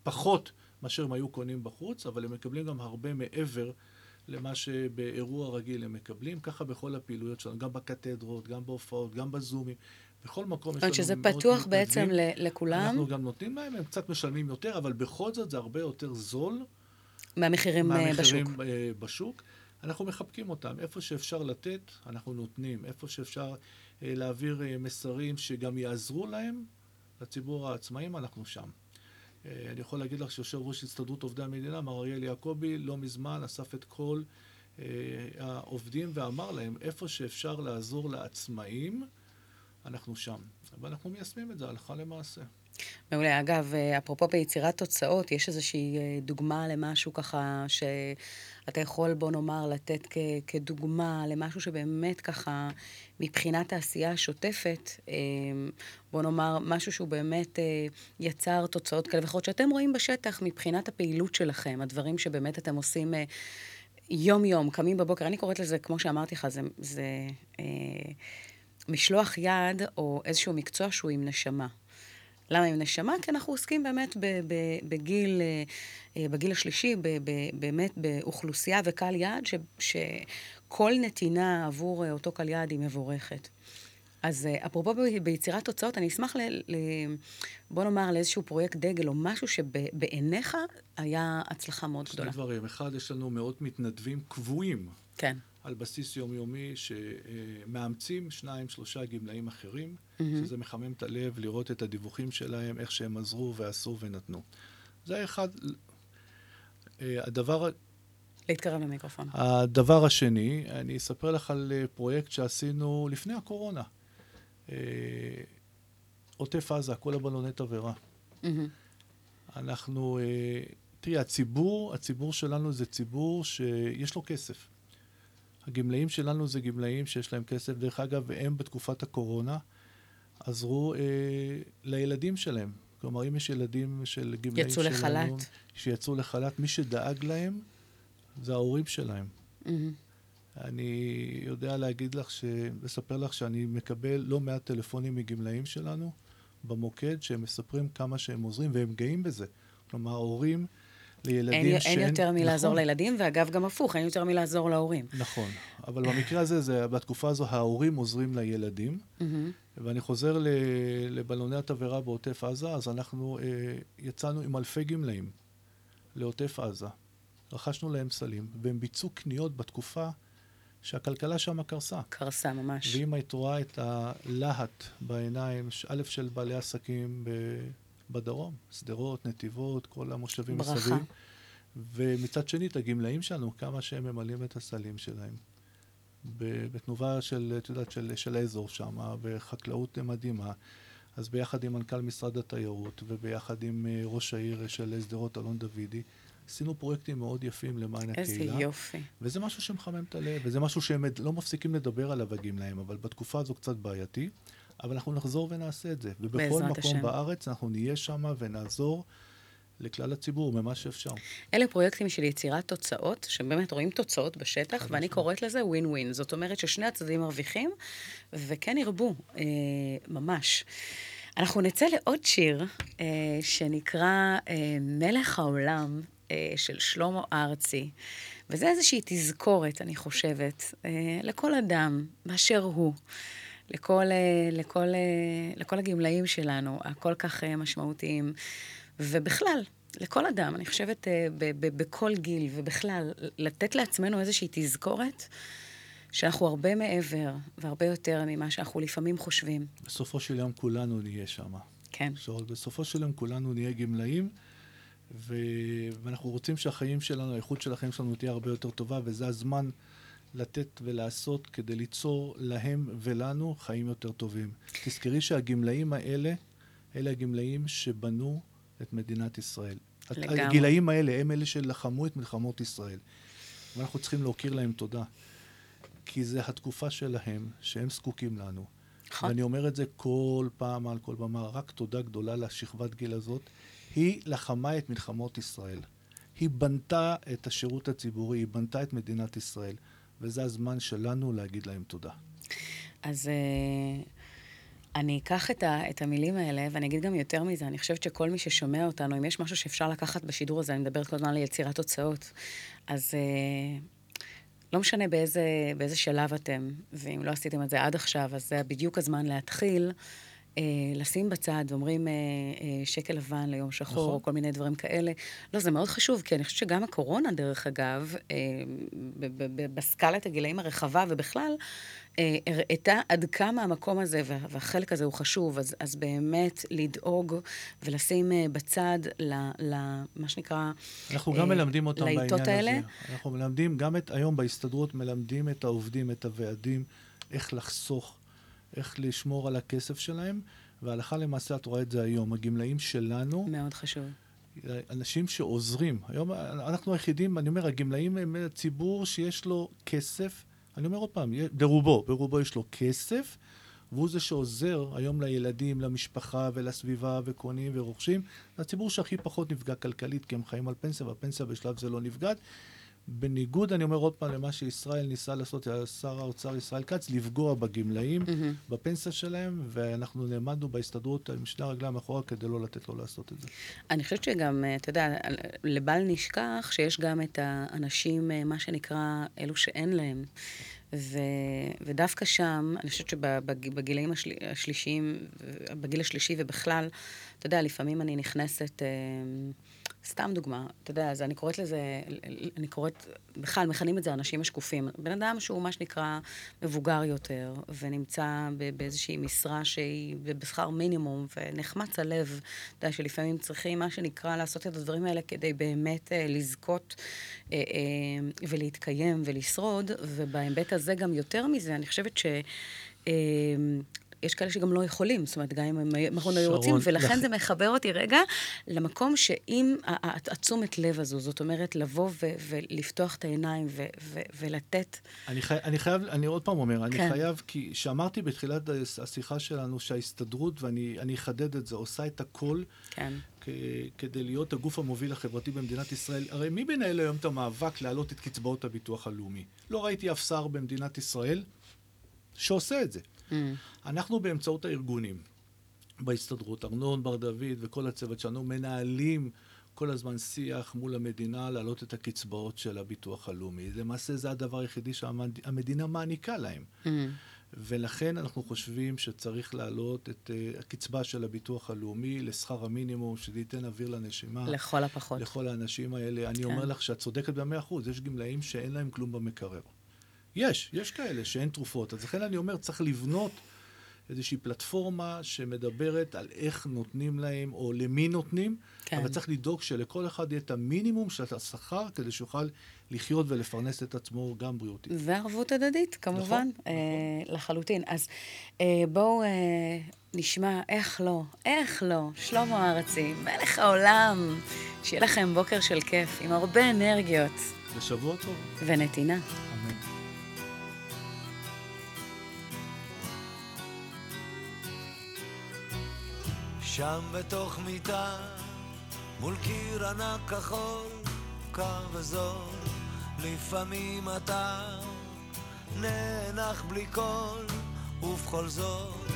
פחות מאשר הם היו קונים בחוץ, אבל הם מקבלים גם הרבה מעבר למה שבאירוע רגיל הם מקבלים. ככה בכל הפעילויות שלנו, גם בקתדרות, גם בהופעות, גם בזומים. בכל מקום זאת יש לנו אומרת שזה פתוח בעצם לכולם, אנחנו גם נותנים להם, הם קצת משלמים יותר, אבל בכל זאת זה הרבה יותר זול מהמחירים אה, בשוק. מהמחירים אה, בשוק. אנחנו מחבקים אותם. איפה שאפשר לתת, אנחנו נותנים. איפה שאפשר אה, להעביר מסרים שגם יעזרו להם, לציבור העצמאים, אנחנו שם. אה, אני יכול להגיד לך שיושב ראש הסתדרות עובדי המדינה, מר אריאל יעקבי, לא מזמן אסף את כל אה, העובדים ואמר להם, איפה שאפשר לעזור לעצמאים, אנחנו שם. ואנחנו מיישמים את זה הלכה למעשה. מעולה. אגב, אה, אפרופו ביצירת תוצאות, יש איזושהי אה, דוגמה למשהו ככה שאתה יכול, בוא נאמר, לתת כ- כדוגמה למשהו שבאמת ככה, מבחינת העשייה השוטפת, אה, בוא נאמר, משהו שהוא באמת אה, יצר תוצאות כאלה ואחרות, שאתם רואים בשטח מבחינת הפעילות שלכם, הדברים שבאמת אתם עושים יום-יום, קמים בבוקר. אני קוראת לזה, כמו שאמרתי לך, זה... זה משלוח יד או איזשהו מקצוע שהוא עם נשמה. למה עם נשמה? כי אנחנו עוסקים באמת בגיל, אה, אה, בגיל השלישי, באמת באוכלוסייה וקהל יעד, שכל נתינה עבור אה, אותו קהל יעד היא מבורכת. אז אה, אפרופו ביצירת תוצאות, אני אשמח, ל, ל, בוא נאמר, לאיזשהו פרויקט דגל או משהו שבעיניך היה הצלחה מאוד שני גדולה. דברים. אחד, יש לנו מאות מתנדבים קבועים כן. על בסיס יומיומי שמאמצים שניים, שלושה גמלאים אחרים, מהמם. שזה מחמם את הלב לראות את הדיווחים שלהם, איך שהם עזרו ועשו ונתנו. זה אחד. אה, הדבר, להתקרב למיקרופון. הדבר השני, אני אספר לך על אה, פרויקט שעשינו לפני הקורונה. אה, עוטף עזה, כל הבלוני תבערה. מהמם. אנחנו אה, תראי, הציבור, הציבור שלנו זה ציבור שיש לו כסף. הגמלאים שלנו זה גמלאים שיש להם כסף. דרך אגב, הם בתקופת הקורונה עזרו אה, לילדים שלהם. כלומר, אם יש ילדים של גמלאים יצאו שלנו... לחל"ת. שיצאו לחל"ת, מי שדאג להם זה ההורים שלהם. מהמם. אני יודע להגיד לך, ש... לספר לך שאני מקבל לא מעט טלפונים מגמלאים שלנו במוקד, שהם מספרים כמה שהם עוזרים, והם גאים בזה. כלומר, הורים לילדים אין, שאין... אין יותר מלעזור נכון, לילדים, ואגב, גם הפוך, אין יותר מלעזור להורים. נכון, אבל במקרה הזה, זה, בתקופה הזו, ההורים עוזרים לילדים. מהמם. ואני חוזר. לבלוני התבערה בעוטף עזה, אז אנחנו אה, יצאנו עם אלפי גמלאים לעוטף עזה. רכשנו להם סלים, והם ביצעו קניות בתקופה שהכלכלה שם קרסה. קרסה ממש. ואם היית רואה את הלהט בעיניים, א', של בעלי עסקים ב... בדרום, שדרות, נתיבות, כל המושבים ברכה. מסביב, ומצד שני, את הגמלאים שלנו, כמה שהם ממלאים את הסלים שלהם. בתנובה של, את יודעת, של, של האזור שם, בחקלאות מדהימה. אז ביחד עם מנכ"ל משרד התיירות, וביחד עם אה, ראש העיר של שדרות, אלון דוידי, עשינו פרויקטים מאוד יפים למען איזה הקהילה. יופי. וזה משהו שמחמם את הלב, וזה משהו שהם לא מפסיקים לדבר עליו הגמלאים, אבל בתקופה הזו קצת בעייתי, אבל אנחנו נחזור ונעשה את זה. ובכל מקום השם. בארץ אנחנו נהיה שם ונעזור לכלל הציבור במה שאפשר. אלה פרויקטים של יצירת תוצאות, שבאמת רואים תוצאות בשטח, ואני קוראת לזה ווין ווין. זאת אומרת ששני הצדדים מרוויחים, וכן ירבו, אה, ממש. אנחנו נצא לעוד שיר אה, שנקרא אה, מלך העולם של שלמה ארצי, וזה איזושהי תזכורת, אני חושבת, אה, לכל אדם באשר הוא. לכל, אה, לכל, אה, לכל הגמלאים שלנו, הכל כך אה, משמעותיים, ובכלל, לכל אדם, אני חושבת, אה, ב- ב- בכל גיל, ובכלל, לתת לעצמנו איזושהי תזכורת שאנחנו הרבה מעבר והרבה יותר ממה שאנחנו לפעמים חושבים. בסופו של יום כולנו נהיה שם. כן. בסופו של יום כולנו נהיה גמלאים, ו... ואנחנו רוצים שהחיים שלנו, האיכות של החיים שלנו תהיה הרבה יותר טובה, וזה הזמן לתת ולעשות כדי ליצור להם ולנו חיים יותר טובים. תזכרי שהגמלאים האלה, אלה הגמלאים שבנו את מדינת ישראל. לגמרי. הגילאים האלה הם אלה שלחמו את מלחמות ישראל. ואנחנו צריכים להכיר להם תודה. כי זה התקופה שלהם, שהם זקוקים לנו. נכון. ואני אומר את זה כל פעם על כל במה, רק תודה גדולה לשכבת גיל הזאת. היא לחמה את מלחמות ישראל. היא בנתה את השירות הציבורי, היא בנתה את מדינת ישראל. וזה הזמן שלנו להגיד להם תודה. אז אה, אני אקח את, ה, את המילים האלה, ואני אגיד גם יותר מזה, אני חושבת שכל מי ששומע אותנו, אם יש משהו שאפשר לקחת בשידור הזה, אני מדברת כל הזמן על יצירת תוצאות, אז אה, לא משנה באיזה, באיזה שלב אתם, ואם לא עשיתם את זה עד עכשיו, אז זה בדיוק הזמן להתחיל. אה, לשים בצד, ואומרים אה, אה, שקל לבן ליום שחור, נכון. או כל מיני דברים כאלה. לא, זה מאוד חשוב, כי אני חושבת שגם הקורונה, דרך אגב, אה, בסקלת הגילאים הרחבה, ובכלל, אה, הראתה עד כמה המקום הזה וה- והחלק הזה הוא חשוב, אז, אז באמת לדאוג ולשים בצד ל, ל, מה שנקרא... אנחנו אה, גם מלמדים אותם בעניין לעיתות הזה. האלה. אנחנו מלמדים, גם את, היום בהסתדרות מלמדים את העובדים, את הוועדים, איך לחסוך, איך לשמור על הכסף שלהם, והלכה למעשה, את רואה את זה היום. הגמלאים שלנו, מאוד חשוב. אנשים שעוזרים. היום אנחנו היחידים, אני אומר, הגמלאים הם ציבור שיש לו כסף. אני אומר עוד פעם, ברובו, ברובו יש לו כסף, והוא זה שעוזר היום לילדים, למשפחה ולסביבה וקונים ורוכשים. זה הציבור שהכי פחות נפגע כלכלית, כי הם חיים על פנסיה, והפנסיה בשלב זה לא נפגעת. בניגוד, אני אומר עוד פעם, למה שישראל ניסה לעשות, שר האוצר ישראל כץ, לפגוע בגמלאים, Mm-hmm. בפנסיה שלהם, ואנחנו נעמדנו בהסתדרות עם שני הרגליים אחורה כדי לא לתת לו לעשות את זה. אני חושבת שגם, אה, אתה יודע, לבל נשכח שיש גם את האנשים, אה, מה שנקרא, אלו שאין להם. ו, ודווקא שם, אני חושבת שבגילאים השל, השלישיים, בגיל השלישי ובכלל, אתה יודע, לפעמים אני נכנסת, אה, סתם דוגמה, אתה יודע, אז אני קוראת לזה, אני קוראת, בכלל, מכנים את זה האנשים השקופים. בן אדם שהוא מה שנקרא מבוגר יותר, ונמצא באיזושהי משרה שהיא בשכר מינימום, ונחמץ הלב, אתה יודע, שלפעמים צריכים, מה שנקרא, לעשות את הדברים האלה כדי באמת אה, לזכות אה, אה, ולהתקיים ולשרוד, ובהיבט הזה גם יותר מזה, אני חושבת ש... אה, יש כאלה שגם לא יכולים, זאת אומרת, גם אם הם מכון היו שרון, רוצים, ולכן לכ- זה מחבר אותי רגע למקום שאם התשומת לב הזו, זאת אומרת, לבוא ו- ולפתוח את העיניים ו- ו- ולתת, אני, חי... אני חייב, אני עוד פעם אומר, אני כן. חייב, כי שאמרתי בתחילת השיחה שלנו שההסתדרות, ואני אני אחדד את זה, עושה את הכל כן, כ... כדי להיות הגוף המוביל החברתי במדינת ישראל. הרי מי מנהל היום את המאבק להעלות את קצבאות הביטוח הלאומי? לא ראיתי אף שר במדינת ישראל שעושה את זה. Mm. אנחנו באמצעות הארגונים בהסתדרות, ארנון בר דוד וכל הצוות שלנו, מנהלים כל הזמן שיח מול המדינה להעלות את הקצבאות של הביטוח הלאומי. למעשה זה הדבר היחידי שהמדינה מעניקה להם. Mm. ולכן אנחנו חושבים שצריך להעלות את uh, הקצבה של הביטוח הלאומי לשכר המינימום, שזה ייתן אוויר לנשימה. לכל הפחות. לכל האנשים האלה. אני כן. אומר לך שאת צודקת במאה אחוז, יש גמלאים שאין להם כלום במקרר. יש, יש כאלה שאין תרופות. אז לכן אני אומר, צריך לבנות איזושהי פלטפורמה שמדברת על איך נותנים להם, או למי נותנים, כן. אבל צריך לדאוג שלכל אחד יהיה את המינימום של השכר, כדי שיוכל לחיות ולפרנס את עצמו גם בריאותית. וערבות הדדית, כמובן, נכון, אה, לחלוטין. אז אה, בואו אה, נשמע איך לא, איך לא, שלמה ארצי, מלך העולם, שיהיה לכם בוקר של כיף, עם הרבה אנרגיות ושבוע טוב. ונתינה. שם בתוך מיטה, מול קיר ענק כחול, קר וזול, לפעמים אתה נאנח בלי קול, ובכל זאת,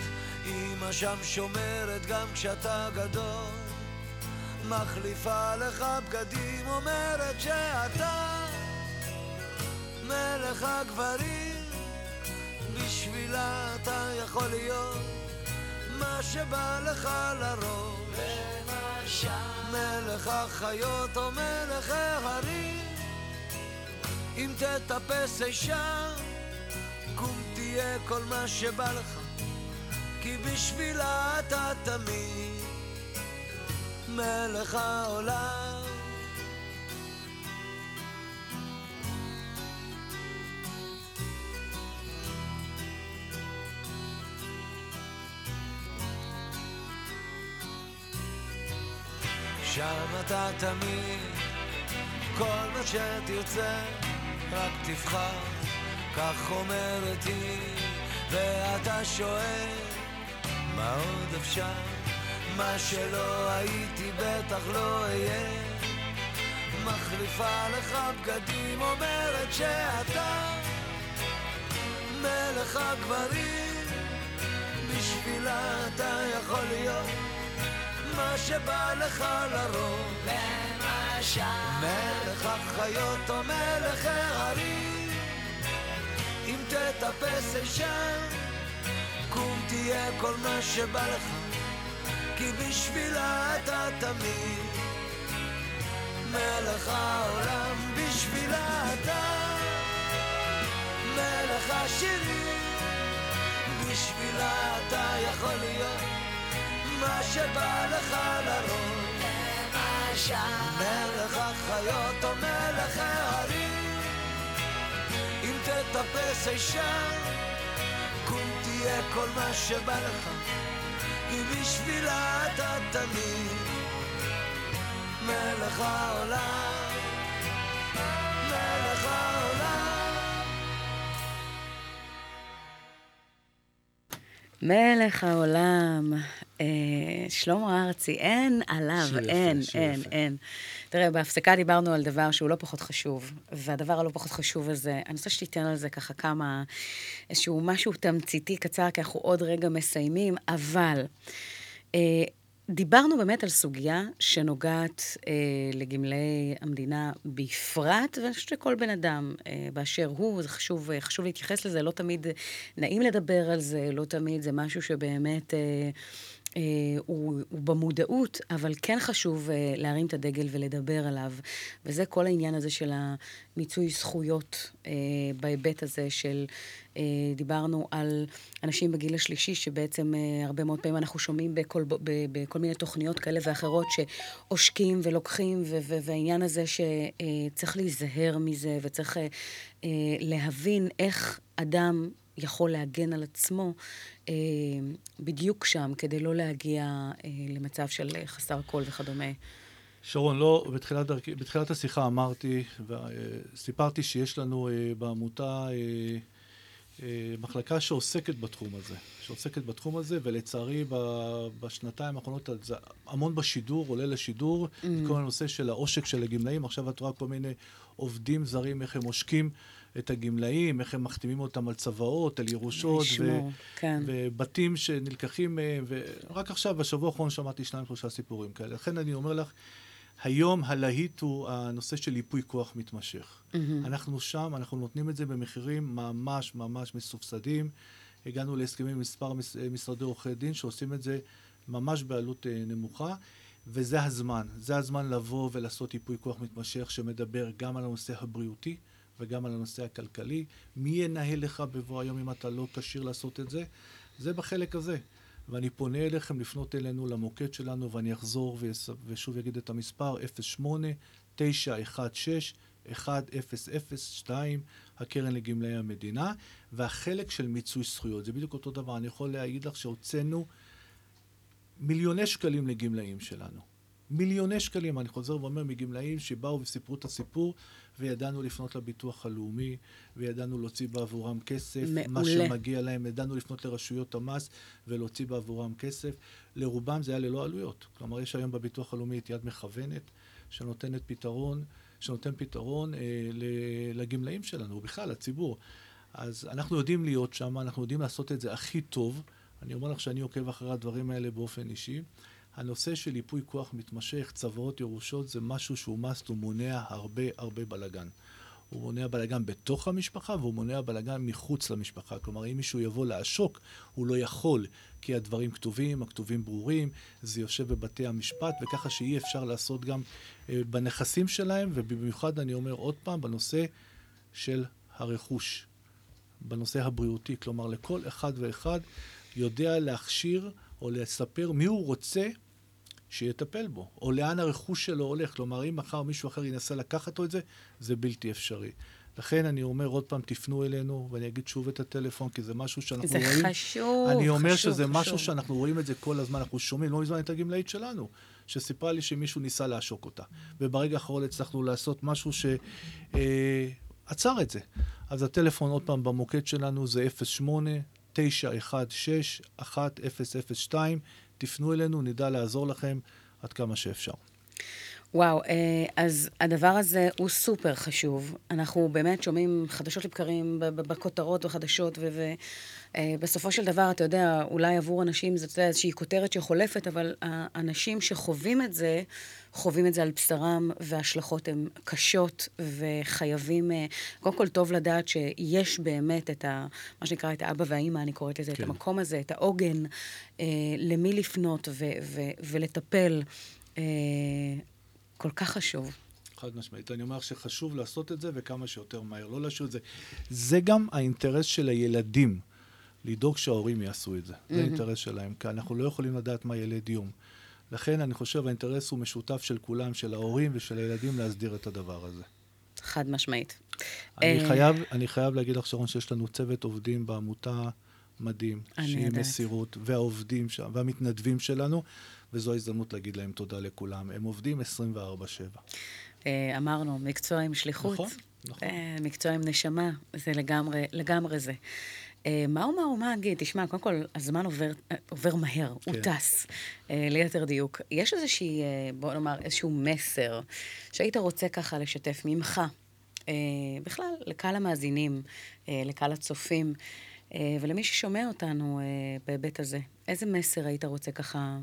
אמא שם שומרת גם כשאתה גדול, מחליפה לך בגדים, אומרת שאתה מלך הגברים, בשבילה אתה יכול להיות מה שבא לך לראש. מלך החיות או מלך ההרים. אם תטפס אישה, קום תהיה כל מה שבא לך. כי בשבילה אתה תמיד מלך העולם. שם אתה תמיד, כל מה שתרצה, רק תבחר, כך אומרת היא, ואתה שואל, מה עוד אפשר? מה שלא הייתי בטח לא אהיה. מחליפה לך בגדים, אומרת שאתה מלך הגברים, בשבילה אתה יכול להיות מה שבא לך לרוב. למשל. מלך החיות או מלך ההרים. אם תטפס אי שם, קום תהיה כל מה שבא לך. כי בשבילה אתה תמיד מלך העולם, בשבילה אתה מלך השירים, בשבילה אתה יכול להיות מה שבא לך לראש. מלך החיות או מלך ההרים. אם תטפס אי שם, קום תהיה כל מה שבא לך. כי בשבילה אתה תמיד מלך העולם. מלך העולם. מלך העולם, שלמה ארצי, אין עליו, שיר יפה, אין, שיר אין. אין. תראה, בהפסקה דיברנו על דבר שהוא לא פחות חשוב, והדבר הלא פחות חשוב הזה, אני רוצה שתיתן על זה ככה כמה, איזשהו משהו תמציתי קצר, כי אנחנו עוד רגע מסיימים, אבל אה, דיברנו באמת על סוגיה שנוגעת אה, לגמלאי המדינה בפרט, ואני חושבת שכל בן אדם אה, באשר הוא, זה חשוב, אה, חשוב להתייחס לזה, לא תמיד נעים לדבר על זה, לא תמיד זה משהו שבאמת... אה, אה, הוא, הוא במודעות, אבל כן חשוב אה, להרים את הדגל ולדבר עליו. וזה כל העניין הזה של המיצוי זכויות אה, בהיבט הזה של, אה, דיברנו על אנשים בגיל השלישי, שבעצם אה, הרבה מאוד פעמים אנחנו שומעים בכל, ב, בכל מיני תוכניות כאלה ואחרות שעושקים ולוקחים, ו, ו, והעניין הזה שצריך להיזהר מזה וצריך אה, אה, להבין איך אדם יכול להגן על עצמו אה, בדיוק שם, כדי לא להגיע אה, למצב של חסר קול וכדומה. שרון, לא, בתחילת, דרכי, בתחילת השיחה אמרתי, וסיפרתי שיש לנו אה, בעמותה אה, אה, מחלקה שעוסקת בתחום הזה, שעוסקת בתחום הזה, ולצערי ב- בשנתיים האחרונות זה המון בשידור, עולה לשידור, mm. כל הנושא של העושק של הגמלאים, עכשיו את רואה כל מיני עובדים זרים, איך הם עושקים את הגמלאים, איך הם מחתימים אותם על צוואות, על ירושות, לשמור, כן. ובתים שנלקחים מהם, ורק עכשיו, בשבוע האחרון שמעתי שניים, שלושה סיפורים כאלה. לכן אני אומר לך, היום הלהיט הוא הנושא של ייפוי כוח מתמשך. Mm-hmm. אנחנו שם, אנחנו נותנים את זה במחירים ממש ממש מסובסדים. הגענו להסכמים עם מספר מש- משרדי עורכי דין שעושים את זה ממש בעלות אה, נמוכה, וזה הזמן. זה הזמן לבוא ולעשות ייפוי כוח מתמשך שמדבר גם על הנושא הבריאותי וגם על הנושא הכלכלי. מי ינהל לך בבוא היום אם אתה לא כשיר לעשות את זה? זה בחלק הזה. ואני פונה אליכם לפנות אלינו למוקד שלנו, ואני אחזור ושוב אגיד את המספר, 08-916-1002, הקרן לגמלאי המדינה, והחלק של מיצוי זכויות, זה בדיוק אותו דבר. אני יכול להגיד לך שהוצאנו מיליוני שקלים לגמלאים שלנו. מיליוני שקלים, אני חוזר ואומר, מגמלאים שבאו וסיפרו את הסיפור, וידענו לפנות לביטוח הלאומי, וידענו להוציא בעבורם כסף, מה מעולה. שמגיע להם, ידענו לפנות לרשויות המס ולהוציא בעבורם כסף. לרובם זה היה ללא עלויות. כלומר, יש היום בביטוח הלאומי את יד מכוונת, שנותנת פתרון, שנותן פתרון אה, לגמלאים שלנו, ובכלל, לציבור. אז אנחנו יודעים להיות שם, אנחנו יודעים לעשות את זה הכי טוב. אני אומר לך שאני עוקב אחרי הדברים האלה באופן אישי. הנושא של ייפוי כוח מתמשך, צוואות, ירושות, זה משהו שהוא must, הוא מונע הרבה הרבה בלאגן. הוא מונע בלאגן בתוך המשפחה והוא מונע בלאגן מחוץ למשפחה. כלומר, אם מישהו יבוא לעשוק, הוא לא יכול, כי הדברים כתובים, הכתובים ברורים, זה יושב בבתי המשפט, וככה שאי אפשר לעשות גם אה, בנכסים שלהם, ובמיוחד אני אומר עוד פעם, בנושא של הרכוש, בנושא הבריאותי. כלומר, לכל אחד ואחד יודע להכשיר או לספר מי הוא רוצה שיטפל בו, או לאן הרכוש שלו הולך. כלומר, אם מחר מישהו אחר ינסה לקחת לו את זה, זה בלתי אפשרי. לכן אני אומר עוד פעם, תפנו אלינו, ואני אגיד שוב את הטלפון, כי זה משהו שאנחנו זה רואים. חשוב, אני אומר חשוב, שזה חשוב. משהו שאנחנו רואים את זה כל הזמן, אנחנו שומעים, לא מזמן את הגמלאית שלנו, שסיפרה לי שמישהו ניסה לעשוק אותה. וברגע האחרון הצלחנו לעשות משהו שעצר את זה. אז הטלפון עוד פעם במוקד שלנו זה 08-916-1002. תפנו אלינו, נדע לעזור לכם עד כמה שאפשר. וואו, אה, אז הדבר הזה הוא סופר חשוב. אנחנו באמת שומעים חדשות לבקרים בכותרות ובחדשות, ובסופו של דבר, אתה יודע, אולי עבור אנשים זאת יודע, איזושהי כותרת שחולפת, אבל האנשים שחווים את זה, חווים את זה על בשרם, וההשלכות הן קשות, וחייבים... אה, קודם כל, טוב לדעת שיש באמת את ה... מה שנקרא, את האבא והאימא, אני קוראת לזה, כן. את המקום הזה, את העוגן, אה, למי לפנות ולטפל. כל כך חשוב. חד משמעית. אני אומר שחשוב לעשות את זה וכמה שיותר מהר, לא להשאיר את זה. זה גם האינטרס של הילדים, לדאוג שההורים יעשו את זה. זה האינטרס שלהם, כי אנחנו לא יכולים לדעת מה ילד יום. לכן אני חושב האינטרס הוא משותף של כולם, של ההורים ושל הילדים, להסדיר את הדבר הזה. חד משמעית. אני אה, חייב, אני חייב להגיד לך, שרון, שיש לנו צוות עובדים בעמותה מדהים, שהיא יודעת. מסירות, והעובדים שם, והמתנדבים שלנו, וזו ההזדמנות להגיד להם תודה לכולם. הם עובדים 24/7. אה, אמרנו, מקצוע עם שליחות. נכון, נכון. אה, מקצוע עם נשמה, זה לגמרי, לגמרי זה. אה, מה הוא מה הוא מה אגיד? תשמע, קודם כל, הזמן עובר, עובר מהר, הוא כן. טס, אה, ליתר דיוק. יש איזושהי, בוא נאמר, איזשהו מסר שהיית רוצה ככה לשתף ממך, בכלל, לקהל המאזינים, לקהל הצופים, ולמי ששומע אותנו בהיבט הזה. איזה מסר היית רוצה ככה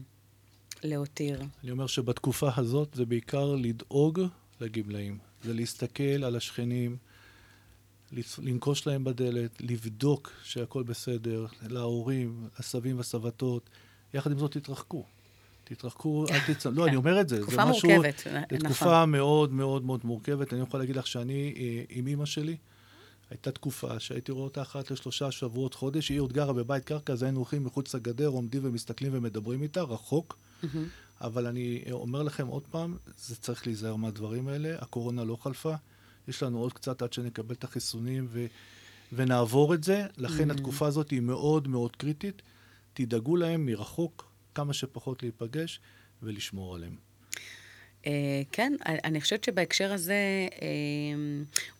להותיר? אני אומר שבתקופה הזאת זה בעיקר לדאוג לגמלאים. זה להסתכל על השכנים, לנקוש להם בדלת, לבדוק שהכל בסדר, להורים, הסבים והסבתות. יחד עם זאת, תתרחקו. תתרחקו, אל <laughs> תצא... לא, אני אומר את זה. תקופה. מורכבת, זו נכון. תקופה מאוד מאוד מאוד מורכבת. אני יכול להגיד לך שאני, אה, עם אימא שלי, הייתה תקופה שהייתי רואה אותה אחת לשלושה שבועות, חודש, היא עוד גרה בבית קרקע, אז היינו הולכים מחוץ לגדר, עומדים ומסתכלים ומדברים איתה, רחוק. אבל אני אומר לכם עוד פעם, זה צריך להיזהר מהדברים האלה. הקורונה לא חלפה. יש לנו עוד קצת עד שנקבל את החיסונים ונעבור את זה. לכן התקופה הזאת היא מאוד מאוד קריטית. תדאגו להם מרחוק, כמה שפחות להיפגש ולשמור עליהם. Uh, כן, אני חושבת שבהקשר הזה, uh,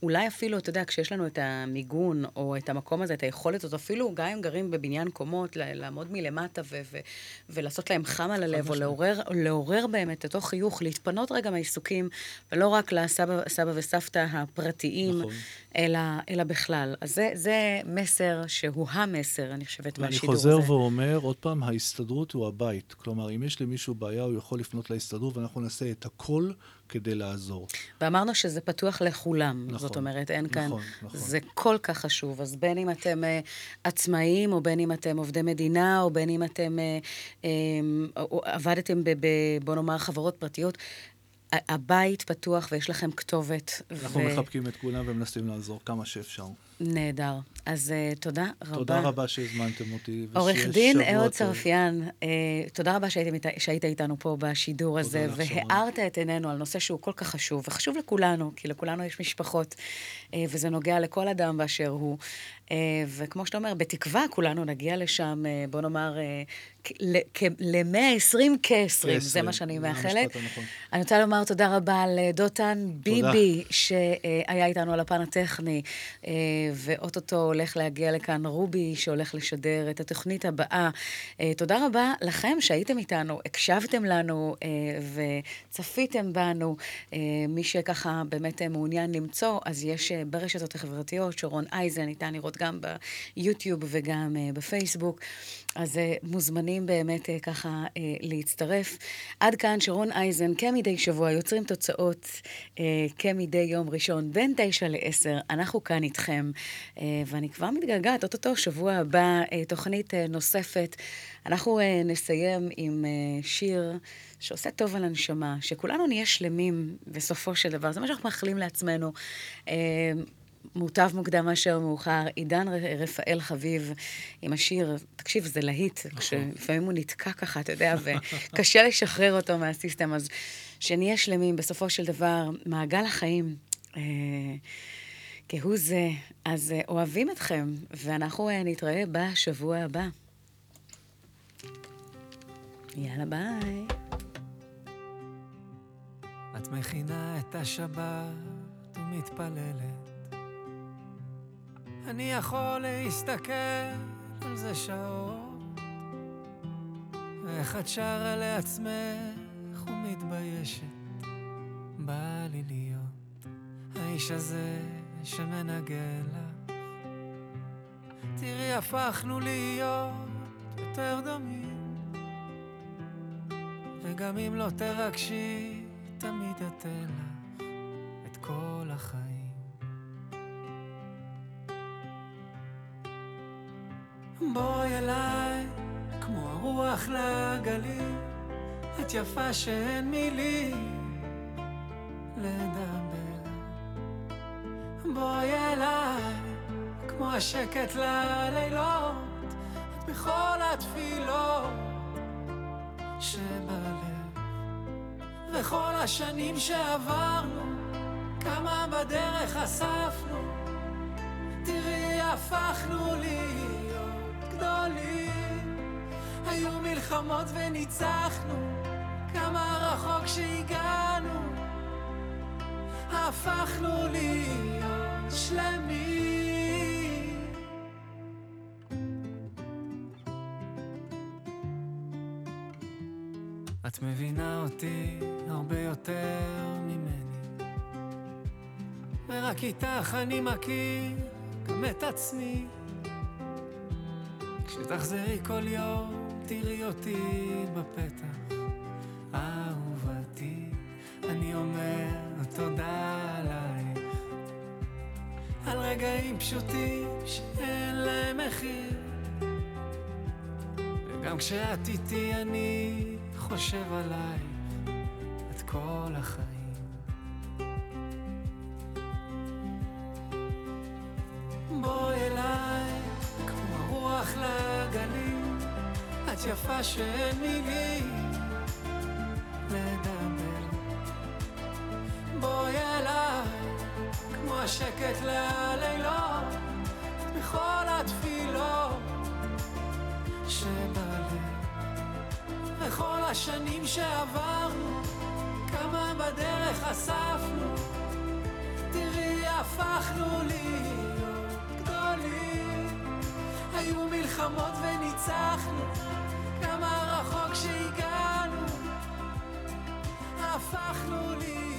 אולי אפילו, אתה יודע, כשיש לנו את המיגון, או את המקום הזה, את היכולת הזאת, אפילו גם אם גרים בבניין קומות, לעמוד מלמטה ו- ו- ולעשות להם חם על הלב, או לעורר, לעורר בהם את אותו חיוך, להתפנות רגע מהעיסוקים, ולא רק לסבא וסבתא הפרטיים, נכון. אלא, אלא בכלל. אז זה, זה מסר שהוא המסר, אני חושבת, מהשידור הזה. ואני חוזר ואומר, עוד פעם, ההסתדרות הוא הבית. כלומר, אם יש למישהו בעיה, הוא יכול לפנות להסתדרות, ואנחנו נעשה את הכל כדי לעזור. ואמרנו שזה פתוח לכולם. נכון. זאת אומרת, אין כאן... נכון, נכון. זה כל כך חשוב. אז בין אם אתם uh, עצמאים, או בין אם אתם עובדי מדינה, או בין אם אתם uh, um, עבדתם, ב, ב, בוא נאמר, חברות פרטיות, הבית פתוח ויש לכם כתובת. אנחנו ו... מחבקים את כולם ומנסים לעזור כמה שאפשר. נהדר. אז uh, תודה רבה. תודה רבה שהזמנתם אותי. עורך דין אהוד צרפיאן, uh, תודה רבה שהיית, שהיית איתנו פה בשידור הזה, והארת את עינינו על נושא שהוא כל כך חשוב, וחשוב לכולנו, כי לכולנו יש משפחות, uh, וזה נוגע לכל אדם באשר הוא. Uh, וכמו שאתה אומר, בתקווה כולנו נגיע לשם, uh, בוא נאמר, uh, ל-120 כ-20, זה מה שאני מאחלת. אני רוצה לומר תודה רבה לדותן ביבי, שהיה איתנו על הפן הטכני, ואו-טו-טו הולך להגיע לכאן רובי, שהולך לשדר את התוכנית הבאה. תודה רבה לכם שהייתם איתנו, הקשבתם לנו וצפיתם בנו. מי שככה באמת מעוניין למצוא, אז יש ברשתות החברתיות, שרון אייזן, ניתן לראות גם ביוטיוב וגם בפייסבוק. אז מוזמנים באמת ככה להצטרף. עד כאן שרון אייזן, כמדי שבוע, יוצרים תוצאות כמדי יום ראשון, בין תשע לעשר. אנחנו כאן איתכם, ואני כבר מתגעגעת, אוטוטו, שבוע הבא, תוכנית נוספת. אנחנו נסיים עם שיר שעושה טוב על הנשמה, שכולנו נהיה שלמים בסופו של דבר. זה מה שאנחנו מאחלים לעצמנו. מוטב מוקדם מאשר מאוחר, עידן רפאל חביב עם השיר, תקשיב, זה להיט, כשלפעמים הוא נתקע ככה, אתה יודע, וקשה לשחרר אותו מהסיסטם, אז שנהיה שלמים, בסופו של דבר, מעגל החיים. אה, כהוא זה, אז אה, אוהבים אתכם, ואנחנו אה, נתראה בשבוע הבא. יאללה, ביי. את מכינה את השבת ומתפללת אני יכול להסתכל על זה שעות, ואיך את שרה לעצמך ומתביישת. בא לי להיות האיש הזה שמנגן לך. תראי, הפכנו להיות יותר דומים, וגם אם לא תרגשי, תמיד אתן לך את כל החיים. בואי אליי, כמו הרוח לגלים, את יפה שאין מילים לדבר. בואי אליי, כמו השקט ללילות, את בכל התפילות שבלב. וכל השנים שעברנו, כמה בדרך אספנו, תראי הפכנו לי גדולים. היו מלחמות וניצחנו, כמה רחוק שהגענו, הפכנו להיות שלמים. את מבינה אותי הרבה יותר ממני, ורק איתך אני מכיר גם את עצמי. כשתחזרי כל יום, תראי אותי בפתח. אהובתי, אני אומר תודה רגעים פשוטים שאין להם מחיר. וגם כשאת איתי אני חושב עלייך את כל החיים. בואי אליי, כמו הרוח לגלים, את יפה שאין מילים השקט להלילות, בכל התפילות שבלב. וכל השנים שעברנו, כמה בדרך אספנו, תראי, הפכנו להיות גדולים. היו מלחמות וניצחנו, כמה רחוק שהגענו, הפכנו להיות...